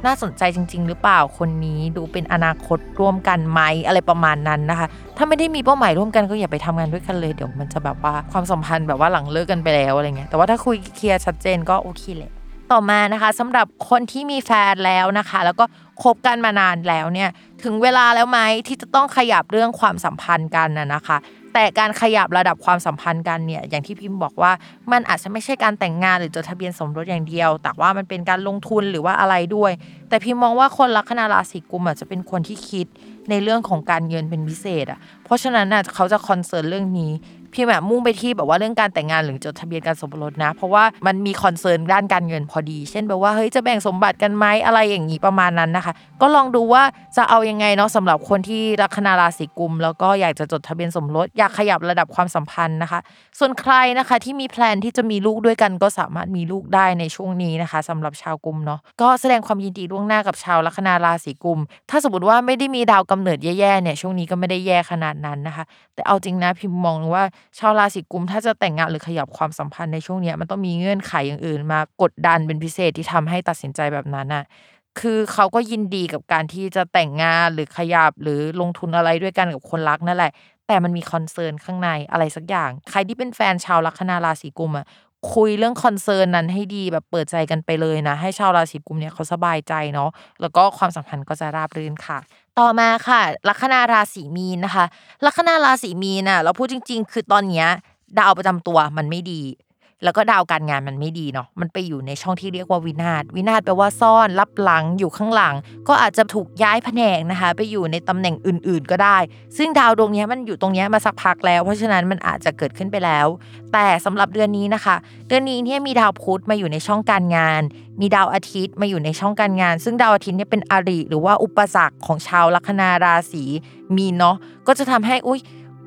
น่าสนใจจริง ๆ หรือเปล่าคนนี้ดูเป็นอนาคตร่วมกันไหมอะไรประมาณนั้นนะคะ ถ้าไม่ได้มีเป้าหมายร่วมกันก็อย่าไปทำงานด้วยกันเลยเดี๋ยวมันจะแบบว่าความสัมพันธ์แบบว่าหลังเลิกกันไปแล้วอะไรเงี้ยแต่ว่าถ้าคุยเคลียร์ชัดเจนก็โอเคแหละต่อมานะคะสำหรับคนที่มีแฟนแล้วนะคะ แล้วก็คบกันมานานแล้วเนี่ยถึงเวลาแล้วไหมที่จะต้องขยับเรื่องความสัมพันธ์กันนะนะคะ แต่การขยับระดับความสัมพันธ์กันเนี่ยอย่างที่พิมพ์บอกว่ามันอาจจะไม่ใช่การแต่งงานหรือจดทะเบียนสมรสอย่างเดียว แต่ว่ามันเป็นการลงทุนหรือว่าอะไรด้วย แต่พิมพ์มองว่าคนลัคนาราศีกุมภ์อาจจะเป็นคนที่คิดในเรื่องของการเงินเป็นพิเศษอะเพราะฉะนั้นอะเขาจะ concern เรื่องนี้ ที่แบบมุ่งไปที่แบบว่าเรื่องการแต่งงานหรือจดทะเบียนการสมรสนะ เพราะว่ามันมี concern ด้านการเงินพอดี เช่นแบบว่าเฮ้ยจะแบ่งสมบัติกันไหมอะไรอย่างนี้ประมาณนั้นนะคะ ก็ลองดูว่าจะเอายังไงเนาะสำหรับคนที่ลัคนาราศีกุม แล้วก็อยากจะจดทะเบียนสมรสอยากขยับระดับความสัมพันธ์นะคะ ส่วนใครนะคะที่มีแพลนที่จะมีลูกด้วยกันก็สามารถมีลูกได้ในช่วงนี้นะคะสำหรับชาวกุมเนาะก็แสดงความยินดีล่วงหน้ากับชาวลัคนาราศีกุม ถ้าสมมติว่าไม่ได้มีดาวกำเนิดแย่ๆเนี่ยช่วงนี้ก็ไม่ได้แย่ขนาดนั้นนะคะ แต่เอาจริงนะพิมมองว่าชาวราศีกุมถ้าจะแต่งงานหรือขยับความสัมพันธ์ในช่วงนี้มันต้องมีเงื่อนไขอย่างอื่น มากดดันเป็นพิเศษที่ทำให้ตัดสินใจแบบนั้นน่ะคือเขาก็ยินดีกับการที่จะแต่งงานหรือขยับหรือลงทุนอะไรด้วยกันกับคนรักนั่นแหละ แต่มันมี concern ข้างในอะไรสักอย่าง ใครที่เป็นแฟนชาวลัคนาราศีกุมภ์อะคุยเรื่อง concern นั้นให้ดีแบบเปิดใจกันไปเลยนะ ให้ชาวราศีกุมภ์เนี่ยเขาสบายใจเนาะแล้วก็ความสัมพันธ์ก็จะราบรื่นค่ะ ต่อมาค่ะ ลัคนาราศีมีนนะคะ ลัคนาราศีมีนน่ะเราพูดจริง ๆ คือตอนเนี้ยดาวประจำตัวมันไม่ดี แล้วก็ดาวการงานมันไม่ดีเนาะมันไปอยู่ในช่องที่เรียกว่าวินาศวินาศแปลว่าซ่อนรับหลังอยู่ข้างหลัง ก็อาจจะถูกย้ายแผนกนะคะ ไปอยู่ในตำแหน่งอื่น ๆ ก็ได้ ซึ่งดาวดวงนี้มันอยู่ตรงนี้มาสักพักแล้ว เพราะฉะนั้นมันอาจจะเกิดขึ้นไปแล้ว แต่สำหรับเดือนนี้นะคะ เดือนนี้เนี่ยมีดาวพุธมาอยู่ในช่องการงาน มีดาวอาทิตย์มาอยู่ในช่องการงาน ซึ่งดาวอาทิตย์เนี่ยเป็นอริหรือว่าอุปสรรคของชาวลัคนาราศีมีนเนาะก็จะทำให้อุ้ย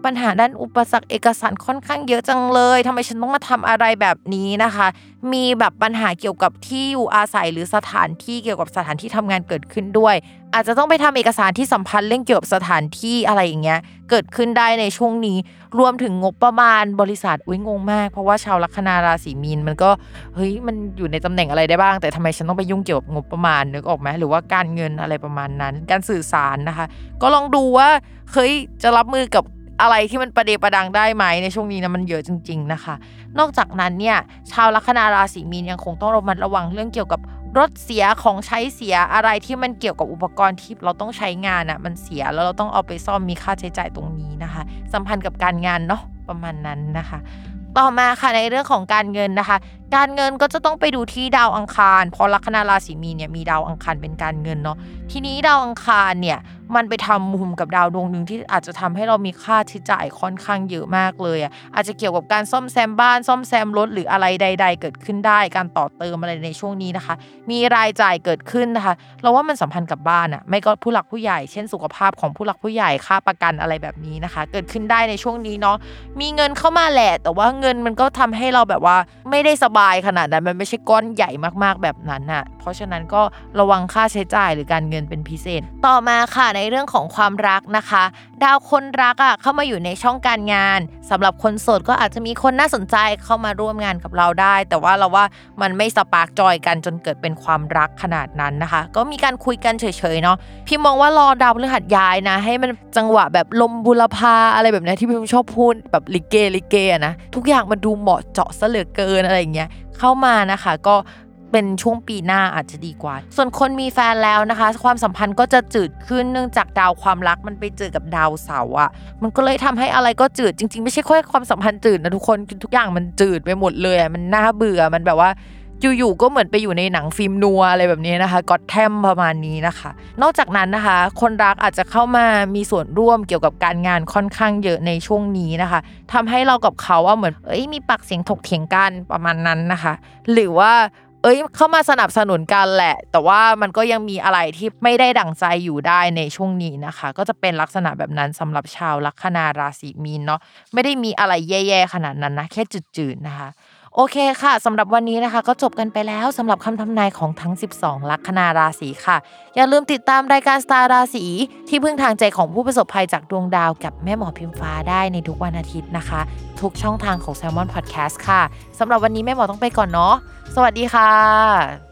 ปัญหาด้านอุปสรรคเอกสารค่อนข้างเยอะจังเลยทำไมฉันต้องมาทำอะไรแบบนี้นะคะ มีแบบปัญหาเกี่ยวกับที่อยู่อาศัยหรือสถานที่เกี่ยวกับสถานที่ทำงานเกิดขึ้นด้วย อาจจะต้องไปทำเอกสารที่สัมพันธ์เรื่องเกี่ยวกับสถานที่อะไรอย่างเงี้ย เกิดขึ้นได้ในช่วงนี้ รวมถึงงบประมาณบริษัทอุ้ยงงมาก เพราะว่าชาวลัคนาราศีมีนมันก็เฮ้ยมันอยู่ในตำแหน่งอะไรได้บ้าง แต่ทำไมฉันต้องไปยุ่งเกี่ยวกับงบประมาณนึกออกไหมหรือว่าการเงินอะไรประมาณนั้น การสื่อสารนะคะ ก็ลองดูว่าเฮ้ยจะรับมือกับ อะไรที่มันประเดประดังได้ไหมในช่วงนี้นะมันเยอะจริง ๆนะคะ นอกจากนั้นเนี่ยชาวลัคนาราศีมีนยังคงต้องระมัดระวังเรื่องเกี่ยวกับรถเสียของใช้เสียอะไรที่มันเกี่ยวกับอุปกรณ์ที่เราต้องใช้งานอะ่ะมันเสียแล้วเราต้องเอาไปซ่อมมีค่าใช้จ่ายตรงนี้นะคะ สัมพันธ์กับการงานเนาะประมาณนั้นนะคะ ต่อมาค่ะในเรื่องของการเงินนะคะ การเงินก็จะต้องไปดูที่ดาวอังคาร เพราะลัคนาราศีมีนเนี่ยมีดาวอังคารเป็นการเงินเนาะ ทีนี้ดาวอังคารเนี่ยมันไปทำมุมกับดาวดวงหนึ่งที่อาจจะทำให้เรามีค่าใช้จ่ายค่อนข้างเยอะมากเลยอะ อาจจะเกี่ยวกับการซ่อมแซมบ้านซ่อมแซมรถหรืออะไรใด ๆ เกิดขึ้นได้ การต่อเติมอะไรในช่วงนี้นะคะ มีรายจ่ายเกิดขึ้นนะคะ เราว่ามันสัมพันธ์กับบ้านอะ ไม่ก็ผู้หลักผู้ใหญ่ เช่นสุขภาพของผู้หลักผู้ใหญ่ค่าประกันอะไรแบบนี้นะคะ เกิดขึ้นได้ในช่วงนี้เนาะ มีเงินเข้ามาแหละ แต่ว่าเงินมันก็ทำให้เราแบบว่าไม่ได้สบายขนาดนั้นมันไม่ใช่ก้อนใหญ่มากๆแบบนั้นอะเพราะฉะนั้นก็ระวังค่าใช้จ่ายหรือการเงินเป็นพิเศษ ต่อมาค่ะในเรื่องของความรักนะคะ ดาวคนรักอะเข้ามาอยู่ในช่องการงานสำหรับคนโสดก็อาจจะมีคนน่าสนใจเข้ามาร่วมงานกับเราได้ แต่ว่าเราว่ามันไม่สปาร์กจอยกันจนเกิดเป็นความรักขนาดนั้นนะคะ ก็มีการคุยกันเฉยๆเนาะพี่มองว่ารอดาวพฤหัสย้ายนะ ให้มันจังหวะแบบลมบุรพาอะไรแบบนี้ที่พี่ชอบพูดแบบลิเกลิเกนะทุกอย่างมันดูเหมาะเจาะเหลือเกินอะไรอย่างเงี้ย เข้ามานะคะ ก็เป็นช่วงปีหน้าอาจจะดีกว่า ส่วนคนมีแฟนแล้วนะคะ ความสัมพันธ์ก็จะจืดขึ้นเนื่องจากดาวความรักมันไปเจอกับดาวเสาร์อะ มันก็เลยทำให้อะไรก็จืดจริง ๆ ไม่ใช่แค่ความสัมพันธ์จืดนะทุกคนทุกอย่างมันจืดไปหมดเลยมันน่าเบื่อมันแบบว่า อยู่ๆก็เหมือนไปอยู่ในหนังฟิล์มนัวอะไรแบบนี้นะคะก็อดแทมประมาณนี้นะคะ นอกจากนั้นนะคะ คนรักอาจจะเข้ามามีส่วนร่วมเกี่ยวกับการงานค่อนข้างเยอะในช่วงนี้นะคะทำให้เรากับเขาว่าเหมือนเอ้ยมีปากเสียงถกเถียงกันประมาณนั้นนะคะ หรือว่าเอ้ยเข้ามาสนับสนุนกันแหละ แต่ว่ามันก็ยังมีอะไรที่ไม่ได้ดั่งใจอยู่ได้ในช่วงนี้นะคะ ก็จะเป็นลักษณะแบบนั้นสำหรับชาวลัคนาราศีมีนเนาะไม่ได้มีอะไรแย่ๆขนาดนั้นนะแค่จืดๆนะคะ โอเคค่ะสำหรับวันนี้นะคะ ก็จบกันไปแล้วสำหรับคำทำนายของทั้ง 12 ลัคนาราศีค่ะ อย่าลืมติดตามรายการสตาร์ราศีที่พึ่งทางใจของผู้ประสบภัยจากดวงดาวกับแม่หมอพิมฟ้าได้ในทุกวันอาทิตย์นะคะ ทุกช่องทางของ s ซ l m o n Podcast ค่ะสำหรับวันนี้แม่หมอต้องไปก่อนเนาะสวัสดีค่ะ